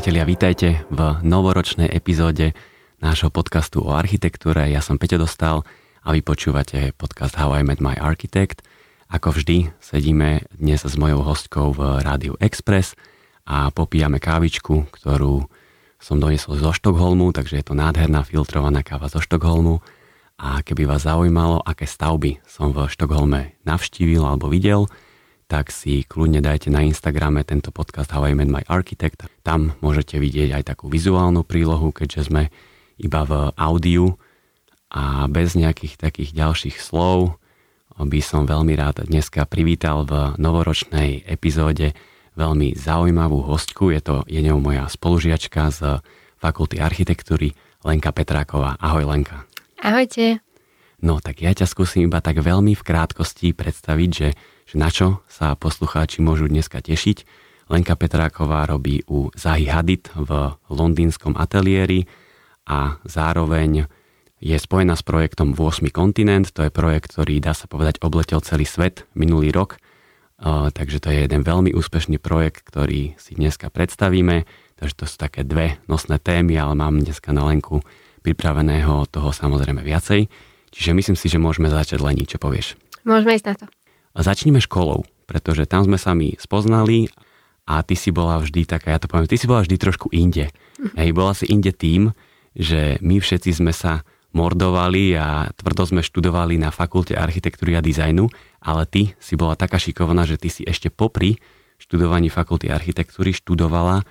priatelia, vítajte v novoročnej epizóde nášho podcastu o architektúre. Ja som Peťo Dostal a vy počúvate podcast How I Met My Architect. Ako vždy sedíme dnes s mojou hostkou v Rádiu Express a popíjame kávičku, ktorú som doniesol zo Štokholmu, takže je to nádherná filtrovaná káva zo Štokholmu. A keby vás zaujímalo, aké stavby som v Štokholme navštívil alebo videl, tak si kľudne dajte na Instagrame tento podcast How I Met My Architect. Tam môžete vidieť aj takú vizuálnu prílohu, keďže sme iba v audiu a bez nejakých takých ďalších slov by som veľmi rád dneska privítal v novoročnej epizóde veľmi zaujímavú hostku. Je to je ňou moja spolužiačka z Fakulty architektúry Lenka Petráková. Ahoj Lenka. Ahojte. No tak ja ťa skúsim iba tak veľmi v krátkosti predstaviť, že že na čo sa poslucháči môžu dneska tešiť. Lenka Petráková robí u Zahy Hadid v londýnskom ateliéri a zároveň je spojená s projektom 8 kontinent. To je projekt, ktorý dá sa povedať obletel celý svet minulý rok. Uh, takže to je jeden veľmi úspešný projekt, ktorý si dneska predstavíme. Takže to sú také dve nosné témy, ale mám dneska na Lenku pripraveného toho samozrejme viacej. Čiže myslím si, že môžeme začať Lení, čo povieš? Môžeme ísť na to. Začníme školou, pretože tam sme sa my spoznali a ty si bola vždy taká, ja to poviem, ty si bola vždy trošku inde. Hej, bola si inde tým, že my všetci sme sa mordovali a tvrdo sme študovali na fakulte architektúry a dizajnu, ale ty si bola taká šikovná, že ty si ešte popri študovaní fakulty architektúry študovala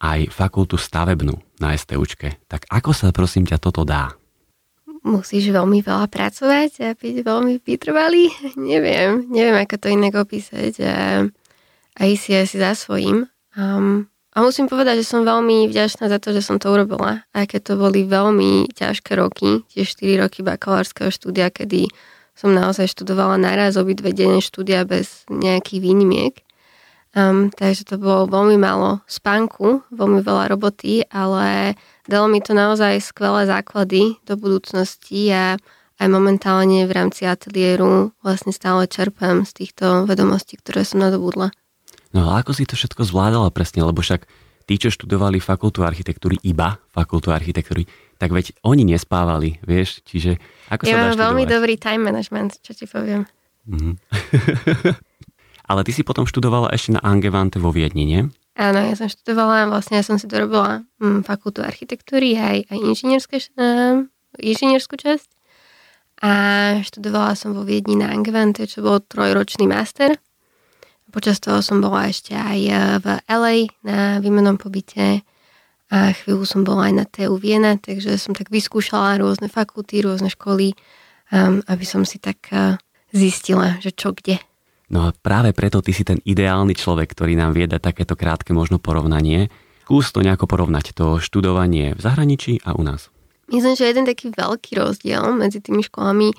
aj fakultu stavebnú na STUčke. Tak ako sa prosím ťa toto dá? Musíš veľmi veľa pracovať a byť veľmi vytrvalý. neviem, neviem, ako to inak opísať a, a ísť si asi za svojím. Um, a musím povedať, že som veľmi vďačná za to, že som to urobila. Keď to boli veľmi ťažké roky, tie 4 roky bakalárskeho štúdia, kedy som naozaj študovala naraz obidve denne štúdia bez nejakých výnimiek. Um, takže to bolo veľmi málo spánku, veľmi veľa roboty, ale dalo mi to naozaj skvelé základy do budúcnosti a aj momentálne v rámci ateliéru vlastne stále čerpám z týchto vedomostí, ktoré som nadobudla. No a ako si to všetko zvládala presne, lebo však tí, čo študovali fakultu architektúry, iba fakultu architektúry, tak veď oni nespávali, vieš, čiže ako ja sa mám veľmi dobrý time management, čo ti poviem. Mm-hmm. Ale ty si potom študovala ešte na Angewandte vo Viedni, nie? Áno, ja som študovala, vlastne ja som si dorobila hm, fakultu architektúry aj, aj inžinierské, uh, inžinierskú časť. A študovala som vo Viedni na Angewandte, čo bol trojročný master. Počas toho som bola ešte aj e, v LA na výmenom pobyte a chvíľu som bola aj na TU Viena, takže som tak vyskúšala rôzne fakulty, rôzne školy, um, aby som si tak uh, zistila, že čo kde. No a práve preto ty si ten ideálny človek, ktorý nám vie dať takéto krátke možno porovnanie. Skús to nejako porovnať, to študovanie v zahraničí a u nás. Myslím, že jeden taký veľký rozdiel medzi tými školami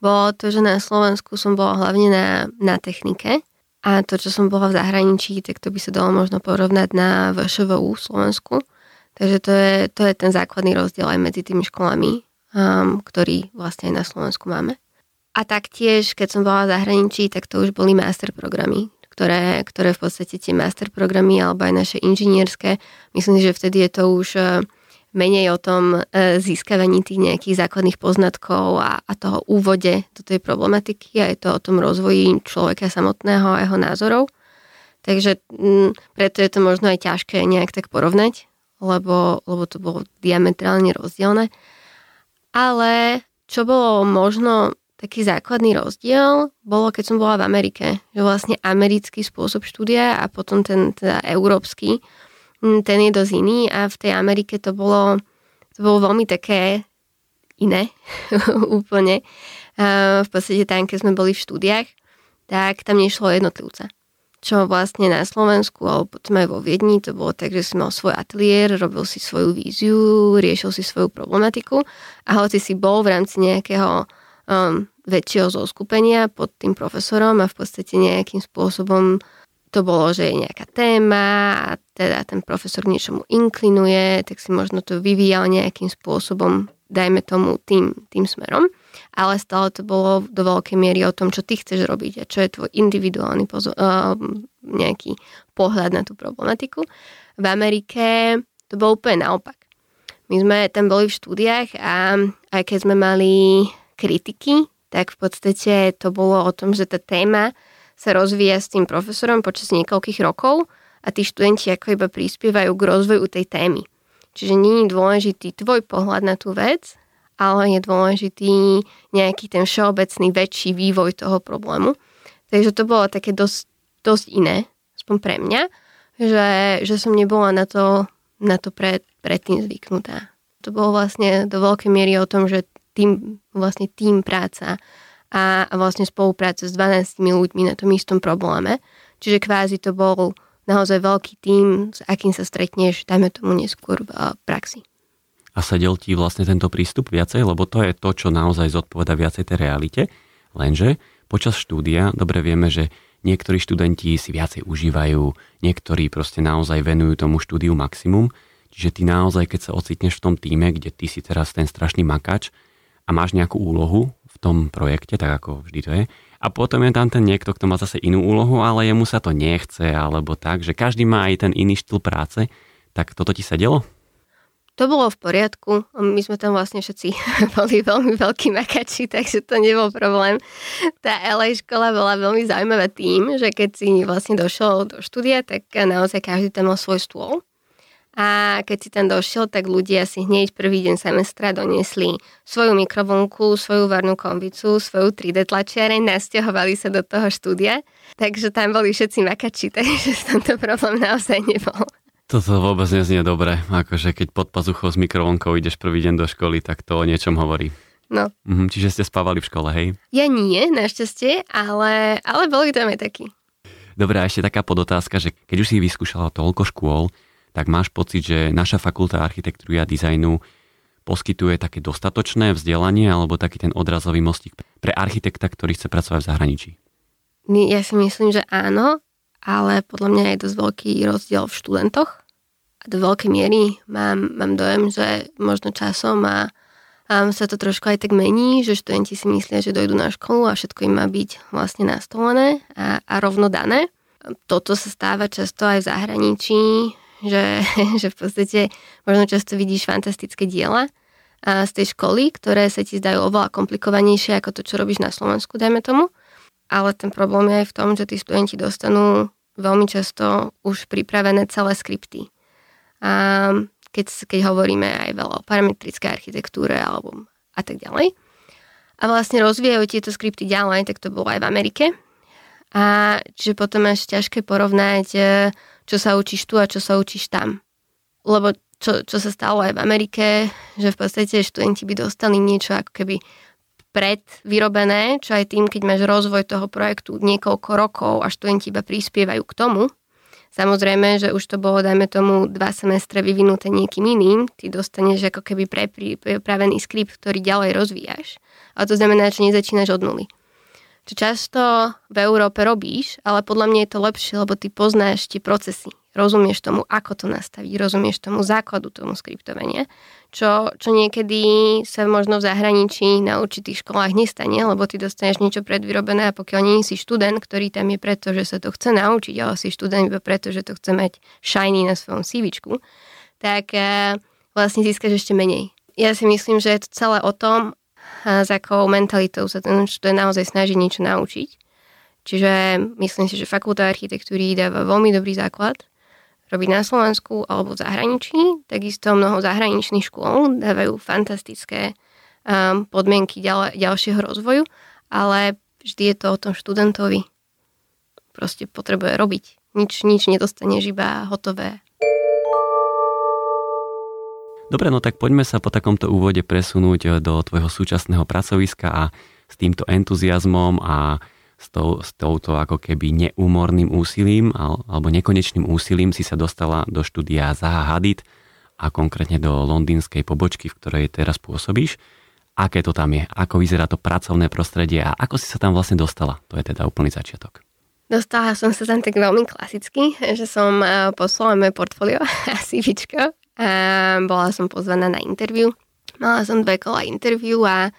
bolo to, že na Slovensku som bola hlavne na, na technike a to, čo som bola v zahraničí, tak to by sa dalo možno porovnať na VŠVU v Slovensku. Takže to je, to je ten základný rozdiel aj medzi tými školami, um, ktorý vlastne aj na Slovensku máme. A taktiež, keď som bola v zahraničí, tak to už boli master programy, ktoré, ktoré v podstate tie master programy alebo aj naše inžinierské, myslím, že vtedy je to už e, menej o tom e, získavaní tých nejakých základných poznatkov a, a toho úvode do tej problematiky a je to o tom rozvoji človeka samotného a jeho názorov. Takže m, preto je to možno aj ťažké nejak tak porovnať, lebo, lebo to bolo diametrálne rozdielne. Ale čo bolo možno taký základný rozdiel bolo, keď som bola v Amerike, že vlastne americký spôsob štúdia a potom ten teda európsky, mm, ten je dosť iný a v tej Amerike to bolo, to bolo veľmi také iné úplne. V podstate tam, keď sme boli v štúdiách, tak tam nešlo jednotlivca. Čo vlastne na Slovensku alebo potom aj vo Viedni to bolo tak, že si mal svoj ateliér, robil si svoju víziu, riešil si svoju problematiku a hoci si bol v rámci nejakého um, väčšieho zoskupenia pod tým profesorom a v podstate nejakým spôsobom to bolo, že je nejaká téma a teda ten profesor k niečomu inklinuje, tak si možno to vyvíjal nejakým spôsobom, dajme tomu tým, tým smerom. ale stále to bolo do veľkej miery o tom, čo ty chceš robiť a čo je tvoj individuálny pozor, uh, nejaký pohľad na tú problematiku. V Amerike to bolo úplne naopak. My sme tam boli v štúdiách a aj keď sme mali kritiky, tak v podstate to bolo o tom, že tá téma sa rozvíja s tým profesorom počas niekoľkých rokov a tí študenti ako iba prispievajú k rozvoju tej témy. Čiže je dôležitý tvoj pohľad na tú vec, ale je dôležitý nejaký ten všeobecný väčší vývoj toho problému. Takže to bolo také dosť, dosť iné, aspoň pre mňa, že, že som nebola na to, na to pred, predtým zvyknutá. To bolo vlastne do veľkej miery o tom, že tým, vlastne tým práca a, vlastne spolupráca s 12 ľuďmi na tom istom probléme. Čiže kvázi to bol naozaj veľký tým, s akým sa stretneš, dajme tomu neskôr v praxi. A sedel ti vlastne tento prístup viacej, lebo to je to, čo naozaj zodpoveda viacej tej realite. Lenže počas štúdia dobre vieme, že niektorí študenti si viacej užívajú, niektorí proste naozaj venujú tomu štúdiu maximum. Čiže ty naozaj, keď sa ocitneš v tom týme, kde ty si teraz ten strašný makač a máš nejakú úlohu v tom projekte, tak ako vždy to je, a potom je tam ten niekto, kto má zase inú úlohu, ale jemu sa to nechce, alebo tak, že každý má aj ten iný štýl práce, tak toto ti sedelo? To bolo v poriadku. My sme tam vlastne všetci boli veľmi veľkí makači, takže to nebol problém. Tá LA škola bola veľmi zaujímavá tým, že keď si vlastne došiel do štúdia, tak naozaj každý tam mal svoj stôl a keď si tam došiel, tak ľudia si hneď prvý deň semestra doniesli svoju mikrovlnku, svoju varnú kombicu, svoju 3D tlačiareň, nasťahovali sa do toho štúdia. Takže tam boli všetci makači, takže tento problém naozaj nebol. Toto vôbec neznie dobre, akože keď pod pazuchou s mikrovlnkou ideš prvý deň do školy, tak to o niečom hovorí. No. Mhm, čiže ste spávali v škole, hej? Ja nie, našťastie, ale, ale boli tam aj takí. Dobre, a ešte taká podotázka, že keď už si vyskúšala toľko škôl, tak máš pocit, že naša fakulta architektúry a dizajnu poskytuje také dostatočné vzdelanie alebo taký ten odrazový mostík pre architekta, ktorý chce pracovať v zahraničí? Ja si myslím, že áno, ale podľa mňa je dosť veľký rozdiel v študentoch. A do veľkej miery mám, mám dojem, že možno časom a, a sa to trošku aj tak mení, že študenti si myslia, že dojdú na školu a všetko im má byť vlastne nastolené a, a rovno dané. Toto sa stáva často aj v zahraničí, že, že v podstate možno často vidíš fantastické diela z tej školy, ktoré sa ti zdajú oveľa komplikovanejšie ako to, čo robíš na Slovensku, dajme tomu. Ale ten problém je aj v tom, že tí študenti dostanú veľmi často už pripravené celé skripty. A keď, keď hovoríme aj veľa o parametrickej architektúre alebo a tak ďalej. A vlastne rozvíjajú tieto skripty ďalej, tak to bolo aj v Amerike. A čiže potom máš ťažké porovnať čo sa učíš tu a čo sa učíš tam. Lebo čo, čo sa stalo aj v Amerike, že v podstate študenti by dostali niečo ako keby predvyrobené, čo aj tým, keď máš rozvoj toho projektu niekoľko rokov a študenti iba prispievajú k tomu. Samozrejme, že už to bolo, dajme tomu, dva semestre vyvinuté niekým iným, ty dostaneš ako keby prepravený skript, ktorý ďalej rozvíjaš. Ale to znamená, že nezačínaš od nuly čo často v Európe robíš, ale podľa mňa je to lepšie, lebo ty poznáš tie procesy. Rozumieš tomu, ako to nastaviť, rozumieš tomu základu tomu skriptovania, čo, čo niekedy sa možno v zahraničí na určitých školách nestane, lebo ty dostaneš niečo predvyrobené a pokiaľ nie si študent, ktorý tam je preto, že sa to chce naučiť, ale si študent iba preto, že to chce mať shiny na svojom CV, tak e, vlastne získaš ešte menej. Ja si myslím, že je to celé o tom, s akou mentalitou sa ten študent naozaj snaží niečo naučiť. Čiže myslím si, že fakulta architektúry dáva veľmi dobrý základ. Robiť na Slovensku alebo v zahraničí. Takisto mnoho zahraničných škôl dávajú fantastické um, podmienky ďal, ďalšieho rozvoju, ale vždy je to o tom študentovi. Proste potrebuje robiť. Nič, nič nedostaneš iba hotové Dobre, no tak poďme sa po takomto úvode presunúť eh, do tvojho súčasného pracoviska a s týmto entuziasmom a s, tou, s touto ako keby neúmorným úsilím alebo nekonečným úsilím si sa dostala do štúdia Zaha Hadid a konkrétne do londýnskej pobočky, v ktorej teraz pôsobíš. Aké to tam je? Ako vyzerá to pracovné prostredie a ako si sa tam vlastne dostala? To je teda úplný začiatok. Dostala som sa tam tak veľmi klasicky, že som eh, poslala moje portfólio a CVčko Bola som pozvaná na interviu. Mala som dve kola interviu a,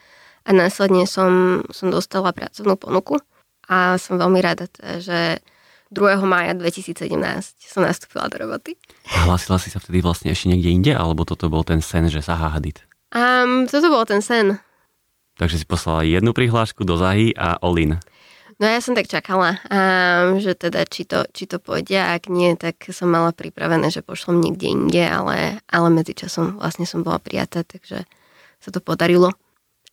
a následne som, som dostala pracovnú ponuku a som veľmi rada, že 2. mája 2017 som nastúpila do roboty. A hlasila si sa vtedy vlastne ešte niekde inde, alebo toto bol ten sen, že Zaha Hadid? Um, toto bol ten sen. Takže si poslala jednu prihlášku do Zahy a Olin. No ja som tak čakala, um, že teda či to, či to pôjde, a ak nie, tak som mala pripravené, že pošlom niekde inde, ale, ale medzičasom vlastne som bola prijatá, takže sa to podarilo.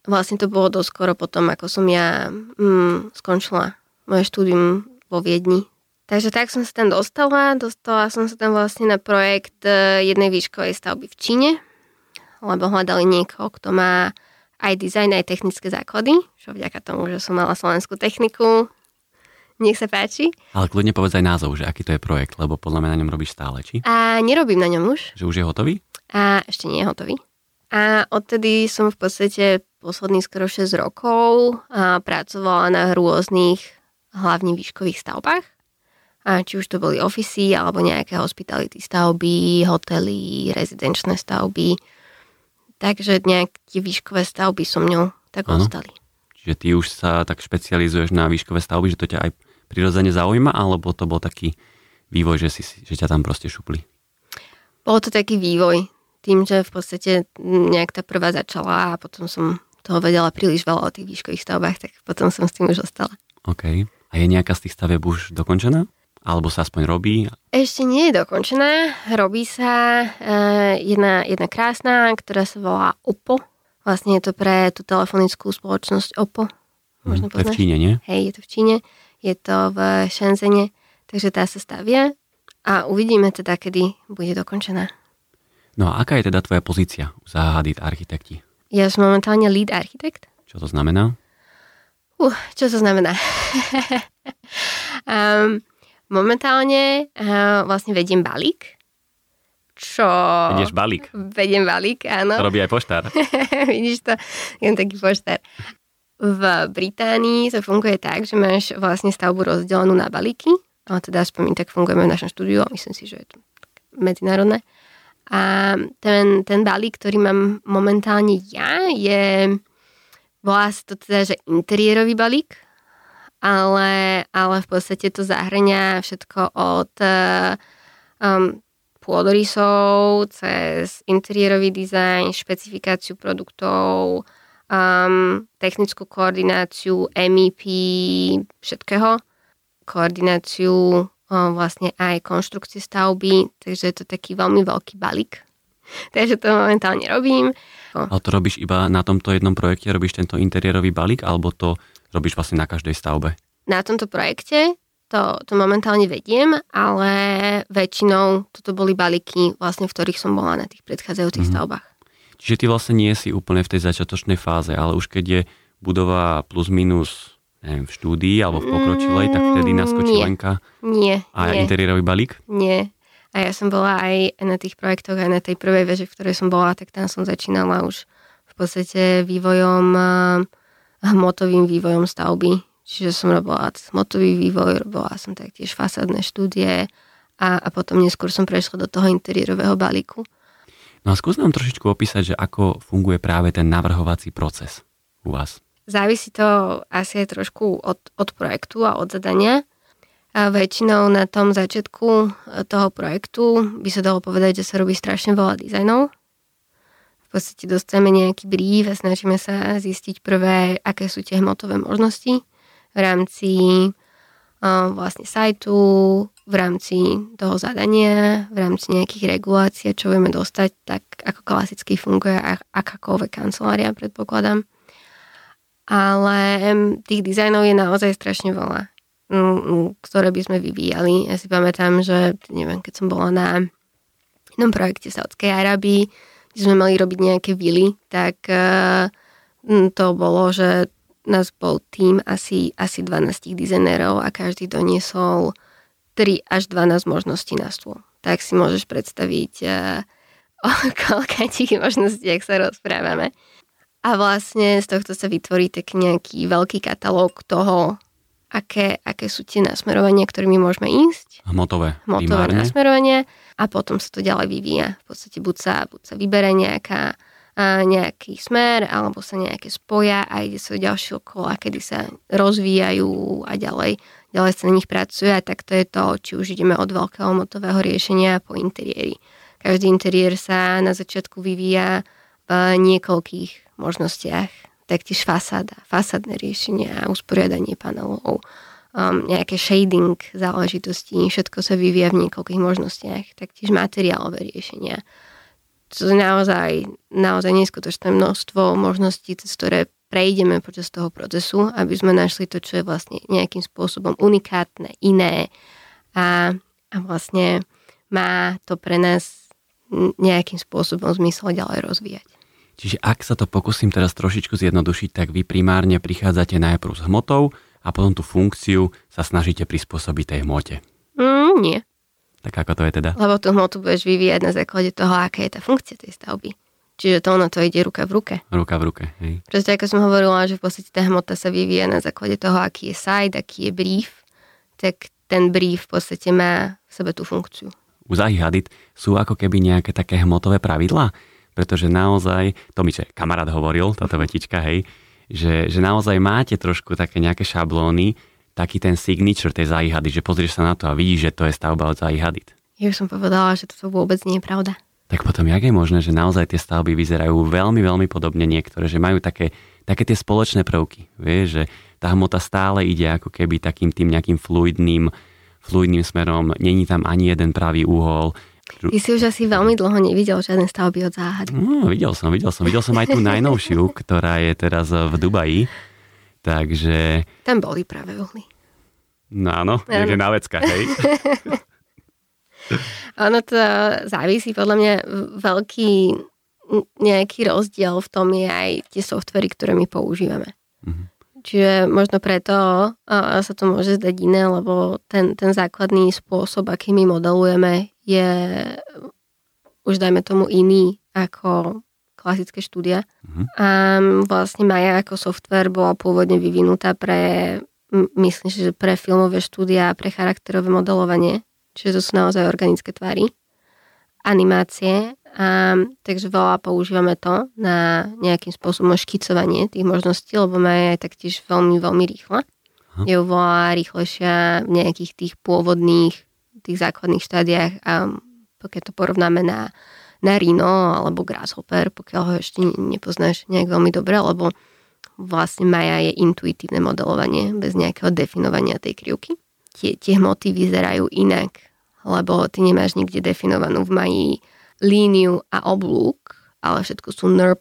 Vlastne to bolo dosť skoro potom, ako som ja mm, skončila moje štúdium vo Viedni. Takže tak som sa tam dostala. Dostala som sa tam vlastne na projekt e, jednej výškovej stavby v Číne, lebo hľadali niekoho, kto má aj dizajn, aj technické základy, čo vďaka tomu, že som mala slovenskú techniku. Nech sa páči. Ale kľudne povedz aj názov, že aký to je projekt, lebo podľa mňa na ňom robíš stále, či? A nerobím na ňom už. Že už je hotový? A ešte nie je hotový. A odtedy som v podstate posledných skoro 6 rokov a pracovala na rôznych hlavne výškových stavbách. A či už to boli ofisy, alebo nejaké hospitality stavby, hotely, rezidenčné stavby, Takže nejaké výškové stavby so mňou tak ano. ostali. Čiže ty už sa tak špecializuješ na výškové stavby, že to ťa aj prirodzene zaujíma, alebo to bol taký vývoj, že, si, že ťa tam proste šupli? Bol to taký vývoj. Tým, že v podstate nejak tá prvá začala a potom som toho vedela príliš veľa o tých výškových stavbách, tak potom som s tým už ostala. OK. A je nejaká z tých stavieb už dokončená? Alebo sa aspoň robí? Ešte nie je dokončená. Robí sa uh, jedna, jedna krásna, ktorá sa volá OPPO. Vlastne je to pre tú telefonickú spoločnosť OPPO. Možno to je v Číne, nie? Hej, je to v Číne. Je to v Shenzene. Takže tá sa stavia a uvidíme teda, kedy bude dokončená. No a aká je teda tvoja pozícia u Zahadit architekti? Ja som momentálne lead architekt. Čo to znamená? Uh, čo to znamená? um, Momentálne uh, vlastne vediem balík, čo... Vedieš balík? Vediem balík, áno. To robí aj poštár. Vidíš to? Je taký poštár. V Británii to funguje tak, že máš vlastne stavbu rozdelenú na balíky, ale teda aspoň tak fungujeme v našom štúdiu a myslím si, že je to medzinárodné. A ten, ten balík, ktorý mám momentálne ja, je, volá sa to teda, že interiérový balík, ale, ale v podstate to zahrania všetko od um, pôdorysov cez interiérový dizajn, špecifikáciu produktov, um, technickú koordináciu, MEP, všetkého, koordináciu um, vlastne aj konštrukcie stavby, takže je to taký veľmi veľký balík. Takže to momentálne robím. Ale to robíš iba na tomto jednom projekte, robíš tento interiérový balík, alebo to robíš vlastne na každej stavbe? Na tomto projekte to, to momentálne vediem, ale väčšinou toto boli balíky, vlastne, v ktorých som bola na tých predchádzajúcich mm-hmm. stavbách. Čiže ty vlastne nie si úplne v tej začiatočnej fáze, ale už keď je budova plus minus neviem, v štúdii alebo v pokročilej, tak vtedy mm, naskočí nie, Lenka nie, a nie. interiérový balík? Nie. A ja som bola aj na tých projektoch, aj na tej prvej veže, v ktorej som bola, tak tam som začínala už v podstate vývojom hmotovým vývojom stavby. Čiže som robila hmotový vývoj, robila som taktiež fasádne štúdie a, a potom neskôr som prešla do toho interiérového balíku. No a skús nám trošičku opísať, že ako funguje práve ten navrhovací proces u vás. Závisí to asi aj trošku od, od projektu a od zadania. A väčšinou na tom začiatku toho projektu by sa dalo povedať, že sa robí strašne veľa dizajnov podstate dostaneme nejaký brief a snažíme sa zistiť prvé, aké sú tie hmotové možnosti v rámci vlastne sajtu, v rámci toho zadania, v rámci nejakých regulácií, čo vieme dostať, tak ako klasicky funguje akákoľvek kancelária, predpokladám. Ale tých dizajnov je naozaj strašne veľa, ktoré by sme vyvíjali. Ja si pamätám, že neviem, keď som bola na jednom projekte Saudskej Arabii, sme mali robiť nejaké vily, tak uh, to bolo, že nás bol tým asi, asi 12 dizajnerov a každý doniesol 3 až 12 možností na stôl. Tak si môžeš predstaviť, uh, o koľkých možnostiach sa rozprávame. A vlastne z tohto sa vytvorí taký nejaký veľký katalóg toho, aké, aké sú tie nasmerovania, ktorými môžeme ísť. Hmotové. Hmotové nasmerovania a potom sa to ďalej vyvíja. V podstate buď sa, buď sa vybere nejaká nejaký smer alebo sa nejaké spoja a ide sa do ďalšieho kola, kedy sa rozvíjajú a ďalej, ďalej sa na nich pracuje a tak to je to, či už ideme od veľkého motového riešenia po interiéri. Každý interiér sa na začiatku vyvíja v niekoľkých možnostiach. Taktiež fasáda, fasádne riešenia, usporiadanie panelov, um, nejaké shading záležitosti, všetko sa vyvíja v niekoľkých možnostiach. Taktiež materiálové riešenia to je naozaj, naozaj neskutočné množstvo možností, cez ktoré prejdeme počas toho procesu, aby sme našli to, čo je vlastne nejakým spôsobom unikátne, iné a, a vlastne má to pre nás nejakým spôsobom zmysel ďalej rozvíjať. Čiže ak sa to pokúsim teraz trošičku zjednodušiť, tak vy primárne prichádzate najprv s hmotou a potom tú funkciu sa snažíte prispôsobiť tej hmote. Mm, nie. Tak ako to je teda? Lebo tú hmotu budeš vyvíjať na základe toho, aká je tá funkcia tej stavby. Čiže to ono to ide ruka v ruke. Ruka v ruke, hej. Proste ako som hovorila, že v podstate tá hmota sa vyvíja na základe toho, aký je side, aký je brief, tak ten brief v podstate má v sebe tú funkciu. U Zahy Hadid sú ako keby nejaké také hmotové pravidlá, pretože naozaj, to mi že kamarát hovoril, táto vetička, hej, že, že naozaj máte trošku také nejaké šablóny, taký ten signature tej Zahi Hadid, že pozrieš sa na to a vidíš, že to je stavba od Zahi Hadid. Ja už som povedala, že toto vôbec nie je pravda. Tak potom, jak je možné, že naozaj tie stavby vyzerajú veľmi, veľmi podobne niektoré, že majú také, také tie spoločné prvky. Vieš, že tá hmota stále ide ako keby takým tým nejakým fluidným, fluidným smerom, není tam ani jeden pravý úhol. Ty si už asi veľmi dlho nevidel žiadne stavby od záhady. No, videl som, videl som. Videl som aj tú najnovšiu, ktorá je teraz v Dubaji. Takže... Tam boli práve uhly. No áno, je na vecka, hej. ono to závisí podľa mňa veľký nejaký rozdiel v tom je aj tie softvery, ktoré my používame. Mm-hmm. Čiže možno preto sa to môže zdať iné, lebo ten, ten základný spôsob, aký my modelujeme, je už dajme tomu iný ako klasické štúdia. Uh-huh. A vlastne Maja ako software bola pôvodne vyvinutá pre, myslím, že pre filmové štúdia a pre charakterové modelovanie. Čiže to sú naozaj organické tvary, animácie. A, takže veľa používame to na nejakým spôsobom škicovanie tých možností, lebo Maja je taktiež veľmi, veľmi rýchla. Je oveľa rýchlejšia v nejakých tých pôvodných, tých základných štádiách a pokiaľ to porovnáme na na Rino alebo Grasshopper, pokiaľ ho ešte nepoznáš nejak veľmi dobre, lebo vlastne Maja je intuitívne modelovanie bez nejakého definovania tej krivky. Tie, tie hmoty vyzerajú inak, lebo ty nemáš nikde definovanú v Maji líniu a oblúk, ale všetko sú NURB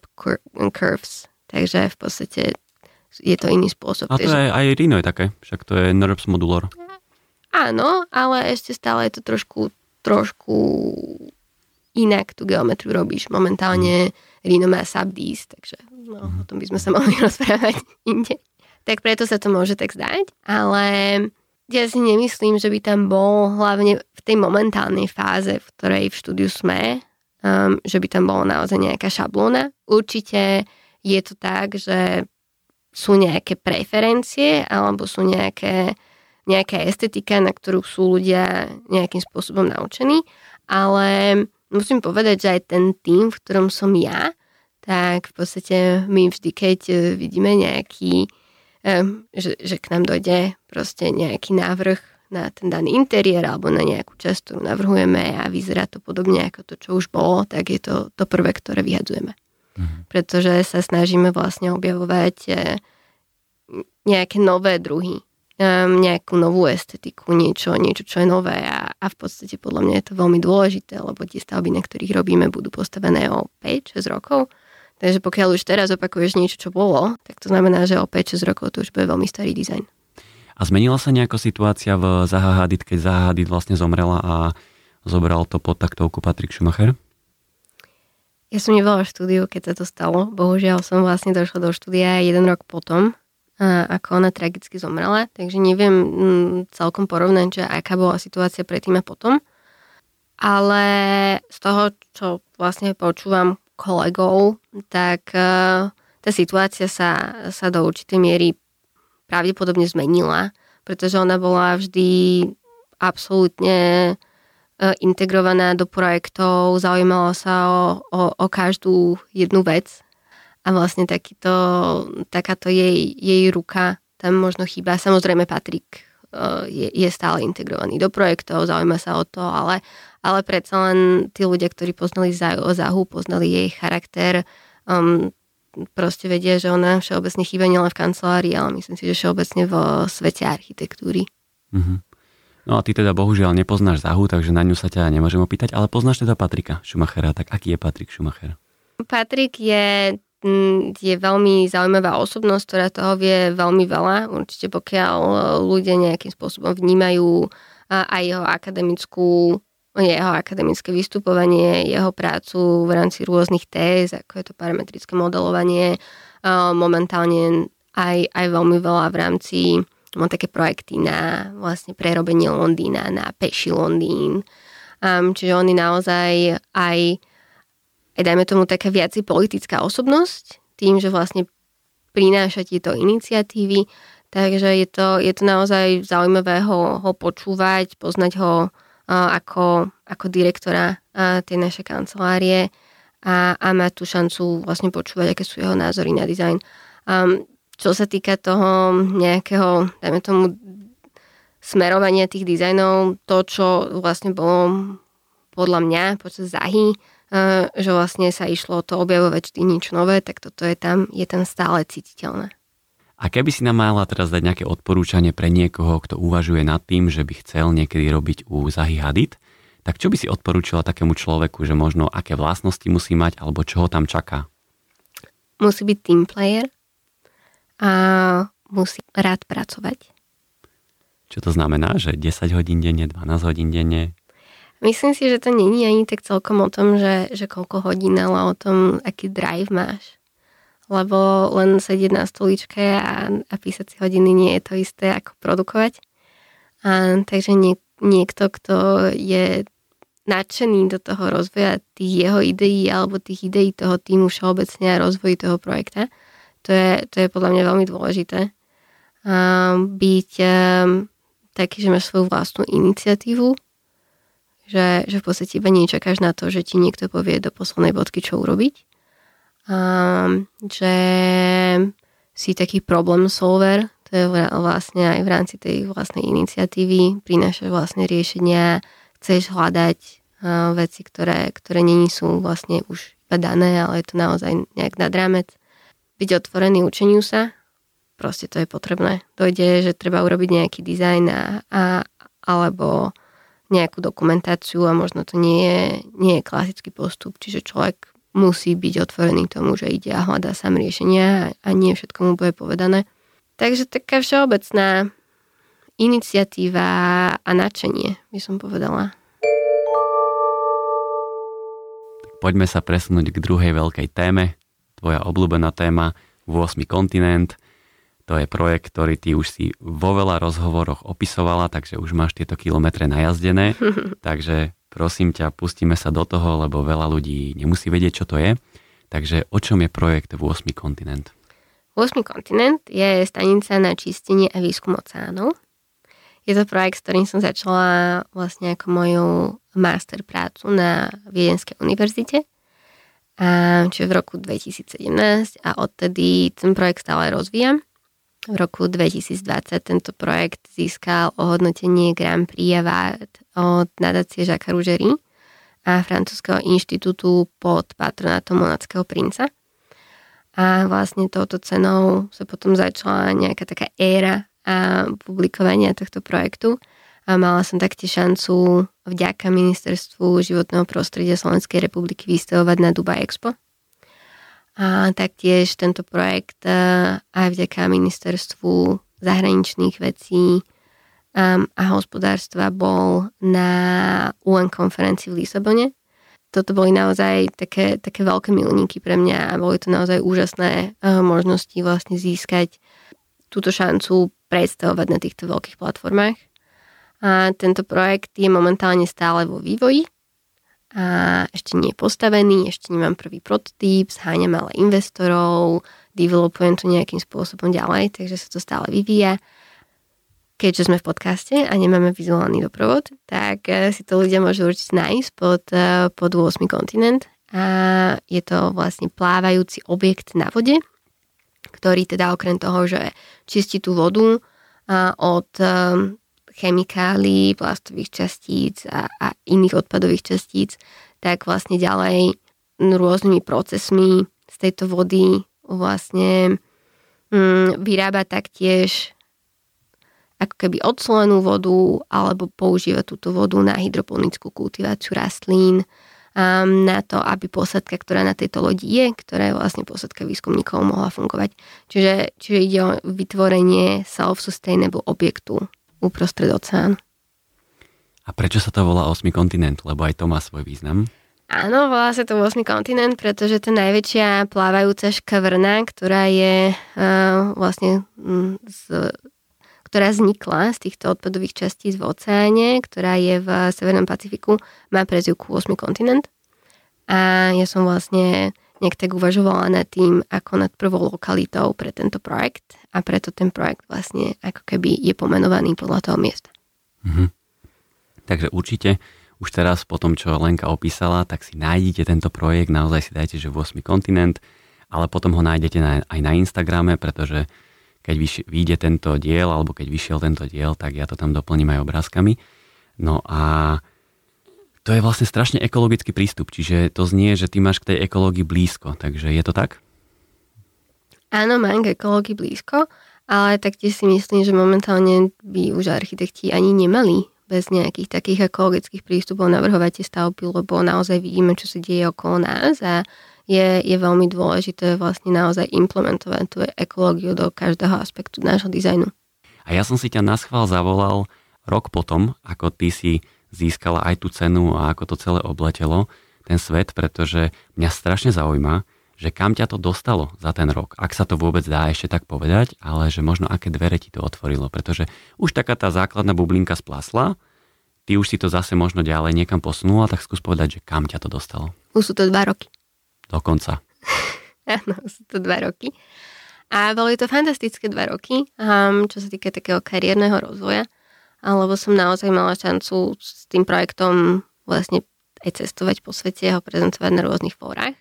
curves, takže v podstate je to iný spôsob. A to je, aj Rino je také, však to je NURBS modulor. Áno, ale ešte stále je to trošku, trošku inak tú geometriu robíš. Momentálne Rino má subdís, takže no, o tom by sme sa mohli rozprávať inde. Tak preto sa to môže tak zdať, ale ja si nemyslím, že by tam bol hlavne v tej momentálnej fáze, v ktorej v štúdiu sme, um, že by tam bolo naozaj nejaká šablóna. Určite je to tak, že sú nejaké preferencie alebo sú nejaké, nejaká estetika, na ktorú sú ľudia nejakým spôsobom naučení, ale musím povedať, že aj ten tým, v ktorom som ja, tak v podstate my vždy, keď e, vidíme nejaký, že, že k nám dojde proste nejaký návrh na ten daný interiér alebo na nejakú časť, ktorú navrhujeme a vyzerá to podobne ako to, čo už bolo, tak je to to prvé, ktoré vyhadzujeme. Mhm. Pretože sa snažíme vlastne objavovať e, nejaké nové druhy um, nejakú novú estetiku, niečo, niečo, čo je nové a, a v podstate podľa mňa je to veľmi dôležité, lebo tie stavby, na ktorých robíme, budú postavené o 5-6 rokov. Takže pokiaľ už teraz opakuješ niečo, čo bolo, tak to znamená, že o 5-6 rokov to už bude veľmi starý dizajn. A zmenila sa nejaká situácia v Zaha Hadid, keď Zaha Hadid vlastne zomrela a zobral to pod taktovku Patrick Schumacher? Ja som nebola v štúdiu, keď sa to stalo. Bohužiaľ som vlastne došla do štúdia jeden rok potom ako ona tragicky zomrela, takže neviem mm, celkom porovnať, že aká bola situácia predtým a potom. Ale z toho, čo vlastne počúvam kolegov, tak e, tá situácia sa, sa do určitej miery pravdepodobne zmenila, pretože ona bola vždy absolútne integrovaná do projektov, zaujímala sa o, o, o každú jednu vec a vlastne takýto, takáto jej, jej ruka tam možno chýba. Samozrejme Patrik e, je, je stále integrovaný do projektov, zaujíma sa o to, ale, ale predsa len tí ľudia, ktorí poznali Zahu, poznali jej charakter, um, proste vedia, že ona všeobecne chýba nielen v kancelárii, ale myslím si, že všeobecne vo svete architektúry. Mm-hmm. No a ty teda bohužiaľ nepoznáš Zahu, takže na ňu sa ťa nemôžem opýtať, ale poznáš teda Patrika Schumachera, tak aký je Patrik Schumacher? Patrik je, je veľmi zaujímavá osobnosť, ktorá toho vie veľmi veľa. Určite pokiaľ ľudia nejakým spôsobom vnímajú aj jeho akademickú jeho akademické vystupovanie, jeho prácu v rámci rôznych téz, ako je to parametrické modelovanie, momentálne aj, aj veľmi veľa v rámci mám také projekty na vlastne prerobenie Londýna, na peši Londýn. Um, čiže on je naozaj aj, aj dajme tomu taká viac politická osobnosť, tým, že vlastne prináša tieto iniciatívy, takže je to, je to naozaj zaujímavé ho, ho počúvať, poznať ho ako, ako direktora tej našej kancelárie a, a mať tú šancu vlastne počúvať, aké sú jeho názory na dizajn. Um, čo sa týka toho nejakého, dajme tomu, smerovania tých dizajnov, to, čo vlastne bolo podľa mňa počas záhy, že vlastne sa išlo to objavovať vždy nič nové, tak toto je tam, je tam stále cítiteľné. A keby si nám mala teraz dať nejaké odporúčanie pre niekoho, kto uvažuje nad tým, že by chcel niekedy robiť u Zahy Hadid, tak čo by si odporúčila takému človeku, že možno aké vlastnosti musí mať alebo čo ho tam čaká? Musí byť team player, a musí rád pracovať. Čo to znamená, že 10 hodín denne, 12 hodín denne? Myslím si, že to není ani tak celkom o tom, že, že koľko hodín, ale o tom, aký drive máš. Lebo len sedieť na stoličke a, a písať si hodiny nie je to isté ako produkovať. A, takže nie, niekto, kto je nadšený do toho rozvoja tých jeho ideí alebo tých ideí toho týmu všeobecne a rozvoji toho projekta, to je, to je podľa mňa veľmi dôležité. Um, byť um, taký, že máš svoju vlastnú iniciatívu, že, že v podstate iba nečakáš na to, že ti niekto povie do poslednej bodky, čo urobiť. Um, že si taký problem solver, to je vlastne aj v rámci tej vlastnej iniciatívy, prinášaš vlastne riešenia, chceš hľadať uh, veci, ktoré, ktoré není sú vlastne už iba dané, ale je to naozaj nejak nad rámec byť otvorený učeniu sa, proste to je potrebné. Dojde, že treba urobiť nejaký dizajn a, a, alebo nejakú dokumentáciu a možno to nie je, nie je klasický postup, čiže človek musí byť otvorený tomu, že ide a hľadá sám riešenia a nie všetko mu bude povedané. Takže taká všeobecná iniciatíva a nadšenie, by som povedala. Poďme sa presunúť k druhej veľkej téme, tvoja obľúbená téma 8. kontinent. To je projekt, ktorý ty už si vo veľa rozhovoroch opisovala, takže už máš tieto kilometre najazdené. takže prosím ťa, pustíme sa do toho, lebo veľa ľudí nemusí vedieť, čo to je. Takže o čom je projekt 8. kontinent? 8. kontinent je stanica na čistenie a výskum oceánov. Je to projekt, s ktorým som začala vlastne ako moju master prácu na Viedenskej univerzite a, čiže v roku 2017 a odtedy ten projekt stále rozvíjam. V roku 2020 tento projekt získal ohodnotenie Grand Prix Award od nadácie Jacques Rougerie a francúzského inštitútu pod patronátom Monackého princa. A vlastne touto cenou sa potom začala nejaká taká éra a publikovania tohto projektu a mala som taktiež šancu vďaka Ministerstvu životného prostredia Slovenskej republiky vystavovať na Dubai Expo. A taktiež tento projekt e, aj vďaka Ministerstvu zahraničných vecí um, a hospodárstva bol na UN konferencii v Lisabone. Toto boli naozaj také, také veľké milníky pre mňa a boli to naozaj úžasné uh, možnosti vlastne získať túto šancu predstavovať na týchto veľkých platformách. A tento projekt je momentálne stále vo vývoji a ešte nie je postavený, ešte nemám prvý prototyp, zháňam ale investorov, developujem to nejakým spôsobom ďalej, takže sa to stále vyvíja. keďže sme v podcaste a nemáme vizuálny doprovod, tak e, si to ľudia môžu určite nájsť pod, e, pod 8 kontinent. A je to vlastne plávajúci objekt na vode, ktorý teda okrem toho, že čistí tú vodu od e, chemikálií, plastových častíc a, a iných odpadových častíc, tak vlastne ďalej rôznymi procesmi z tejto vody vlastne mm, vyrába taktiež ako keby odsolenú vodu alebo používa túto vodu na hydroponickú kultiváciu rastlín, um, na to, aby posadka, ktorá na tejto lodi je, ktorá je vlastne posadka výskumníkov, mohla fungovať. Čiže, čiže ide o vytvorenie self-sustainable objektu uprostred oceánu. A prečo sa to volá 8 kontinent? Lebo aj to má svoj význam. Áno, volá sa to 8 kontinent, pretože to najväčšia plávajúca škvrna, ktorá je uh, vlastne z ktorá vznikla z týchto odpadových častíc v oceáne, ktorá je v Severnom Pacifiku, má prezivku 8 kontinent. A ja som vlastne nejak tak uvažovala nad tým, ako nad prvou lokalitou pre tento projekt a preto ten projekt vlastne ako keby je pomenovaný podľa toho miesta. Mhm. Takže určite už teraz po tom, čo Lenka opísala, tak si nájdete tento projekt, naozaj si dajte, že 8 kontinent, ale potom ho nájdete aj na Instagrame, pretože keď vyjde tento diel, alebo keď vyšiel tento diel, tak ja to tam doplním aj obrázkami. No a to je vlastne strašne ekologický prístup, čiže to znie, že ty máš k tej ekológii blízko, takže je to tak? Áno, mám k ekológii blízko, ale taktiež si myslím, že momentálne by už architekti ani nemali bez nejakých takých ekologických prístupov navrhovať tie stavby, lebo naozaj vidíme, čo sa deje okolo nás a je, je veľmi dôležité vlastne naozaj implementovať tú ekológiu do každého aspektu nášho dizajnu. A ja som si ťa na schvál zavolal rok potom, ako ty si získala aj tú cenu a ako to celé obletelo, ten svet, pretože mňa strašne zaujíma, že kam ťa to dostalo za ten rok, ak sa to vôbec dá ešte tak povedať, ale že možno aké dvere ti to otvorilo, pretože už taká tá základná bublinka splasla, ty už si to zase možno ďalej niekam posunula, tak skús povedať, že kam ťa to dostalo. Už sú to dva roky. Dokonca. Áno, sú to dva roky. A boli to fantastické dva roky, um, čo sa týka takého kariérneho rozvoja, lebo som naozaj mala šancu s tým projektom vlastne aj cestovať po svete a ho prezentovať na rôznych fórach.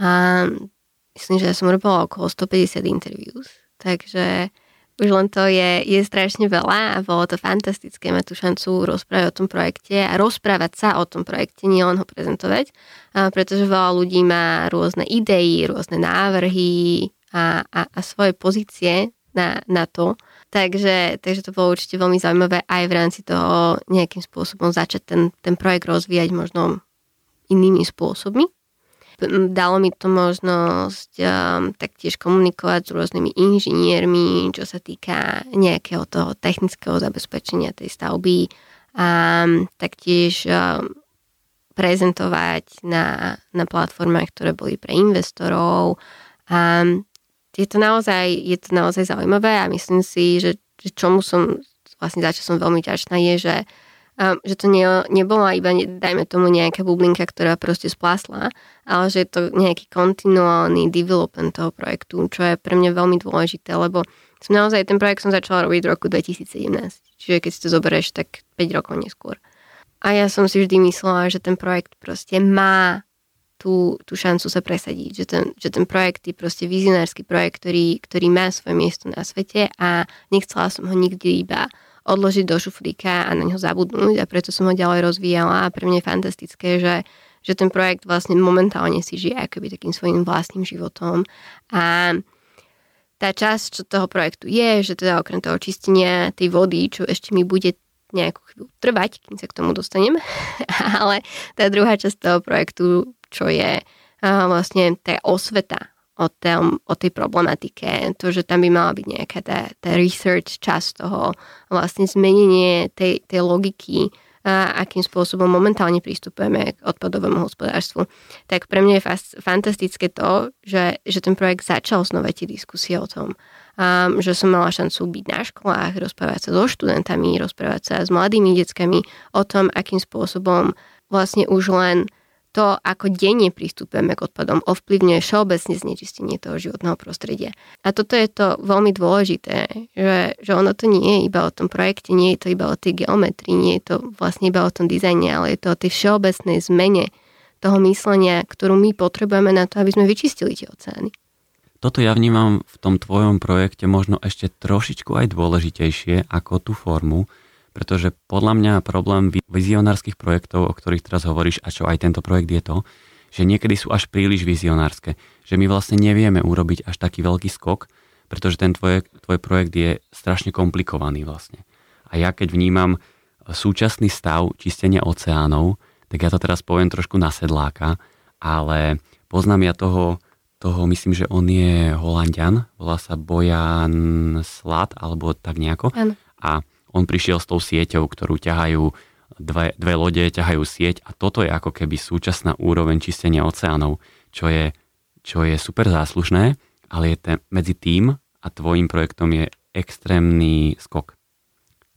A myslím, že ja som robila okolo 150 interviews, takže už len to je, je strašne veľa a bolo to fantastické mať tú šancu rozprávať o tom projekte a rozprávať sa o tom projekte, nielen ho prezentovať, a pretože veľa ľudí má rôzne idei, rôzne návrhy a, a, a svoje pozície na, na to. Takže, takže to bolo určite veľmi zaujímavé aj v rámci toho nejakým spôsobom začať ten, ten projekt rozvíjať možno inými spôsobmi dalo mi to možnosť um, taktiež komunikovať s rôznymi inžiniermi, čo sa týka nejakého toho technického zabezpečenia tej stavby a taktiež um, prezentovať na, na platformách, ktoré boli pre investorov. A je to naozaj, je to naozaj zaujímavé a myslím si, že, že čomu som vlastne za čo som veľmi ťačná je, že a že to nie, nebola iba, dajme tomu, nejaká bublinka, ktorá proste splásla, ale že je to nejaký kontinuálny development toho projektu, čo je pre mňa veľmi dôležité, lebo som naozaj, ten projekt som začala robiť v roku 2017, čiže keď si to zoberieš, tak 5 rokov neskôr. A ja som si vždy myslela, že ten projekt proste má tú, tú šancu sa presadiť, že ten, že ten projekt je proste vizionársky projekt, ktorý, ktorý má svoje miesto na svete a nechcela som ho nikdy iba odložiť do šuflíka a na ňo zabudnúť a preto som ho ďalej rozvíjala a pre mňa je fantastické, že, že ten projekt vlastne momentálne si žije akoby takým svojím vlastným životom a tá časť čo toho projektu je, že teda okrem toho čistenia tej vody, čo ešte mi bude nejakú chvíľu trvať, kým sa k tomu dostanem, ale tá druhá časť toho projektu, čo je vlastne tá osveta o, tom, o tej problematike, to, že tam by mala byť nejaká tá, tá research časť toho, vlastne zmenenie tej, tej logiky, a akým spôsobom momentálne pristupujeme k odpadovému hospodárstvu. Tak pre mňa je fast, fantastické to, že, že ten projekt začal znova tie diskusie o tom, um, že som mala šancu byť na školách, rozprávať sa so študentami, rozprávať sa s mladými deckami o tom, akým spôsobom vlastne už len to, ako denne pristupujeme k odpadom, ovplyvňuje všeobecne znečistenie toho životného prostredia. A toto je to veľmi dôležité, že, že ono to nie je iba o tom projekte, nie je to iba o tej geometrii, nie je to vlastne iba o tom dizajne, ale je to o tej všeobecnej zmene toho myslenia, ktorú my potrebujeme na to, aby sme vyčistili tie oceány. Toto ja vnímam v tom tvojom projekte možno ešte trošičku aj dôležitejšie ako tú formu, pretože podľa mňa problém vizionárskych projektov, o ktorých teraz hovoríš a čo aj tento projekt je to, že niekedy sú až príliš vizionárske, že my vlastne nevieme urobiť až taký veľký skok, pretože ten tvoj, tvoj projekt je strašne komplikovaný vlastne. A ja keď vnímam súčasný stav čistenia oceánov, tak ja to teraz poviem trošku na sedláka, ale poznám ja toho, toho myslím, že on je holandian, volá sa Bojan Slat, alebo tak nejako. Ano. A on prišiel s tou sieťou, ktorú ťahajú dve, dve lode, ťahajú sieť a toto je ako keby súčasná úroveň čistenia oceánov, čo je, čo je super záslušné, ale je ten, medzi tým a tvojim projektom je extrémny skok.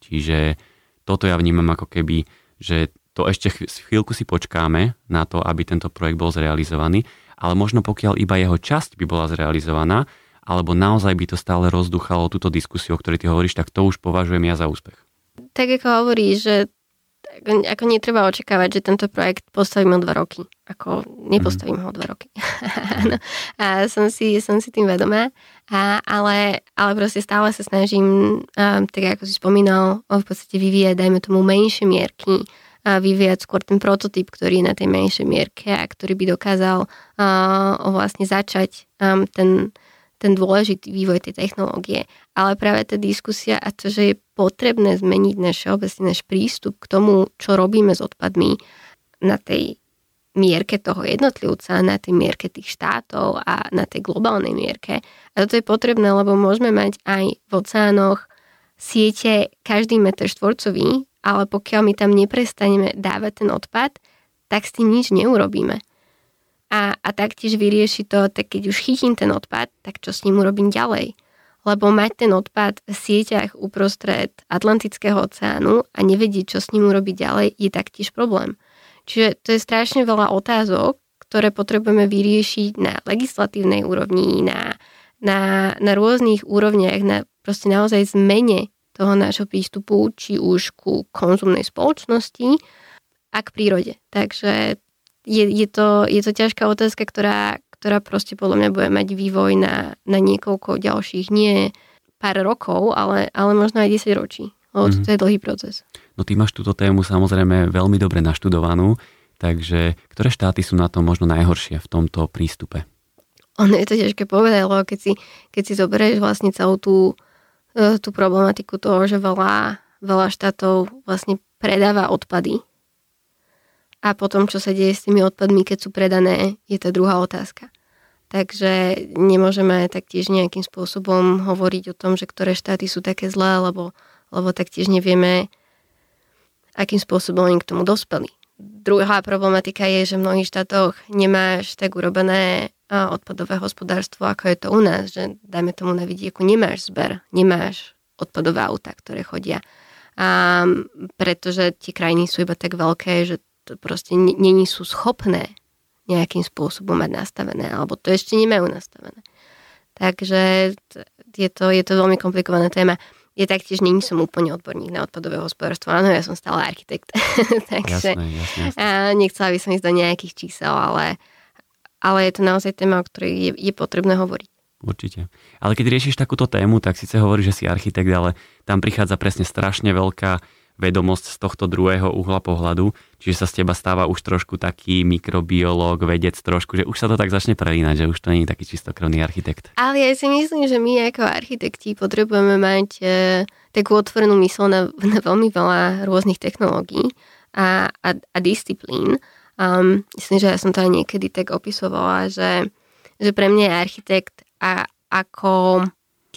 Čiže toto ja vnímam ako keby, že to ešte chvíľku si počkáme na to, aby tento projekt bol zrealizovaný, ale možno pokiaľ iba jeho časť by bola zrealizovaná, alebo naozaj by to stále rozduchalo túto diskusiu, o ktorej ty hovoríš, tak to už považujem ja za úspech. Tak ako hovoríš, že ako, ako netreba očakávať, že tento projekt postavím o dva roky. Ako nepostavím mm. ho o dva roky. no, a som si, som si tým vedomá. A, ale, ale proste stále sa snažím, um, tak ako si spomínal, v podstate vyvíjať, dajme tomu, menšie mierky, a vyvíjať skôr ten prototyp, ktorý je na tej menšej mierke a ktorý by dokázal uh, vlastne začať um, ten, ten dôležitý vývoj tej technológie. Ale práve tá diskusia a to, že je potrebné zmeniť náš obecný náš prístup k tomu, čo robíme s odpadmi na tej mierke toho jednotlivca, na tej mierke tých štátov a na tej globálnej mierke. A toto je potrebné, lebo môžeme mať aj v oceánoch siete každý meter štvorcový, ale pokiaľ my tam neprestaneme dávať ten odpad, tak s tým nič neurobíme a, a taktiež vyrieši to, tak keď už chytím ten odpad, tak čo s ním urobím ďalej. Lebo mať ten odpad v sieťach uprostred Atlantického oceánu a nevedieť, čo s ním urobiť ďalej, je taktiež problém. Čiže to je strašne veľa otázok, ktoré potrebujeme vyriešiť na legislatívnej úrovni, na, na, na rôznych úrovniach, na proste naozaj zmene toho nášho prístupu, či už ku konzumnej spoločnosti a k prírode. Takže je, je, to, je to ťažká otázka, ktorá, ktorá proste podľa mňa bude mať vývoj na, na niekoľko ďalších, nie pár rokov, ale, ale možno aj 10 ročí. Lebo mm-hmm. to je dlhý proces. No ty máš túto tému samozrejme veľmi dobre naštudovanú, takže ktoré štáty sú na tom možno najhoršie v tomto prístupe? Ono je to ťažké povedať, lebo keď si, keď si zoberieš vlastne celú tú, e, tú problematiku toho, že veľa, veľa štátov vlastne predáva odpady a potom, čo sa deje s tými odpadmi, keď sú predané, je to druhá otázka. Takže nemôžeme taktiež nejakým spôsobom hovoriť o tom, že ktoré štáty sú také zlé, lebo, lebo taktiež nevieme, akým spôsobom oni k tomu dospeli. Druhá problematika je, že v mnohých štátoch nemáš tak urobené odpadové hospodárstvo, ako je to u nás, že dajme tomu na vidieku nemáš zber, nemáš odpadové auta, ktoré chodia. A pretože tie krajiny sú iba tak veľké, že to proste není sú schopné nejakým spôsobom mať nastavené, alebo to ešte nemajú nastavené. Takže je to, je to veľmi komplikovaná téma. Je taktiež, není som úplne odborník na odpadové hospodárstvo. Áno, ja som stále architekt. Takže jasné, jasné, jasné. A nechcela by som ísť do nejakých čísel, ale, ale je to naozaj téma, o ktorej je, je potrebné hovoriť. Určite. Ale keď riešiš takúto tému, tak síce hovoríš, že si architekt, ale tam prichádza presne strašne veľká vedomosť z tohto druhého uhla pohľadu, čiže sa z teba stáva už trošku taký mikrobiológ, vedec trošku, že už sa to tak začne prelínať, že už to nie je taký čistokrvný architekt. Ale ja si myslím, že my ako architekti potrebujeme mať e, takú otvorenú mysl na, na veľmi veľa rôznych technológií a, a, a disciplín. Um, myslím, že ja som to aj niekedy tak opisovala, že, že pre mňa je architekt a ako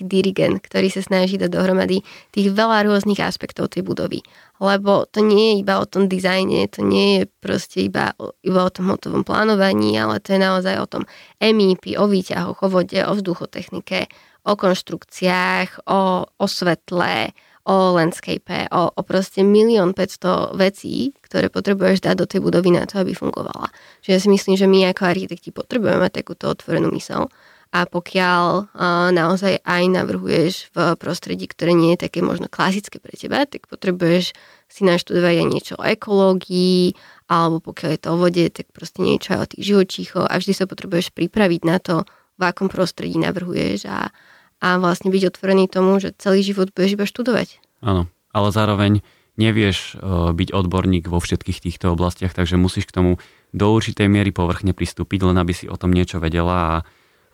dirigent, ktorý sa snaží dať dohromady tých veľa rôznych aspektov tej budovy. Lebo to nie je iba o tom dizajne, to nie je proste iba, iba o tom hotovom plánovaní, ale to je naozaj o tom MIP, o výťahoch, o vode, o vzduchotechnike, o konštrukciách, o, o svetle, o landscape, o, o proste milión 500 vecí, ktoré potrebuješ dať do tej budovy na to, aby fungovala. Čiže ja si myslím, že my ako architekti potrebujeme takúto otvorenú mysel. A pokiaľ naozaj aj navrhuješ v prostredí, ktoré nie je také možno klasické pre teba, tak potrebuješ si naštudovať aj niečo o ekológii, alebo pokiaľ je to o vode, tak proste niečo aj o tých živočíchoch a vždy sa potrebuješ pripraviť na to, v akom prostredí navrhuješ a, a vlastne byť otvorený tomu, že celý život budeš iba študovať. Áno, ale zároveň nevieš uh, byť odborník vo všetkých týchto oblastiach, takže musíš k tomu do určitej miery povrchne pristúpiť, len aby si o tom niečo vedela a,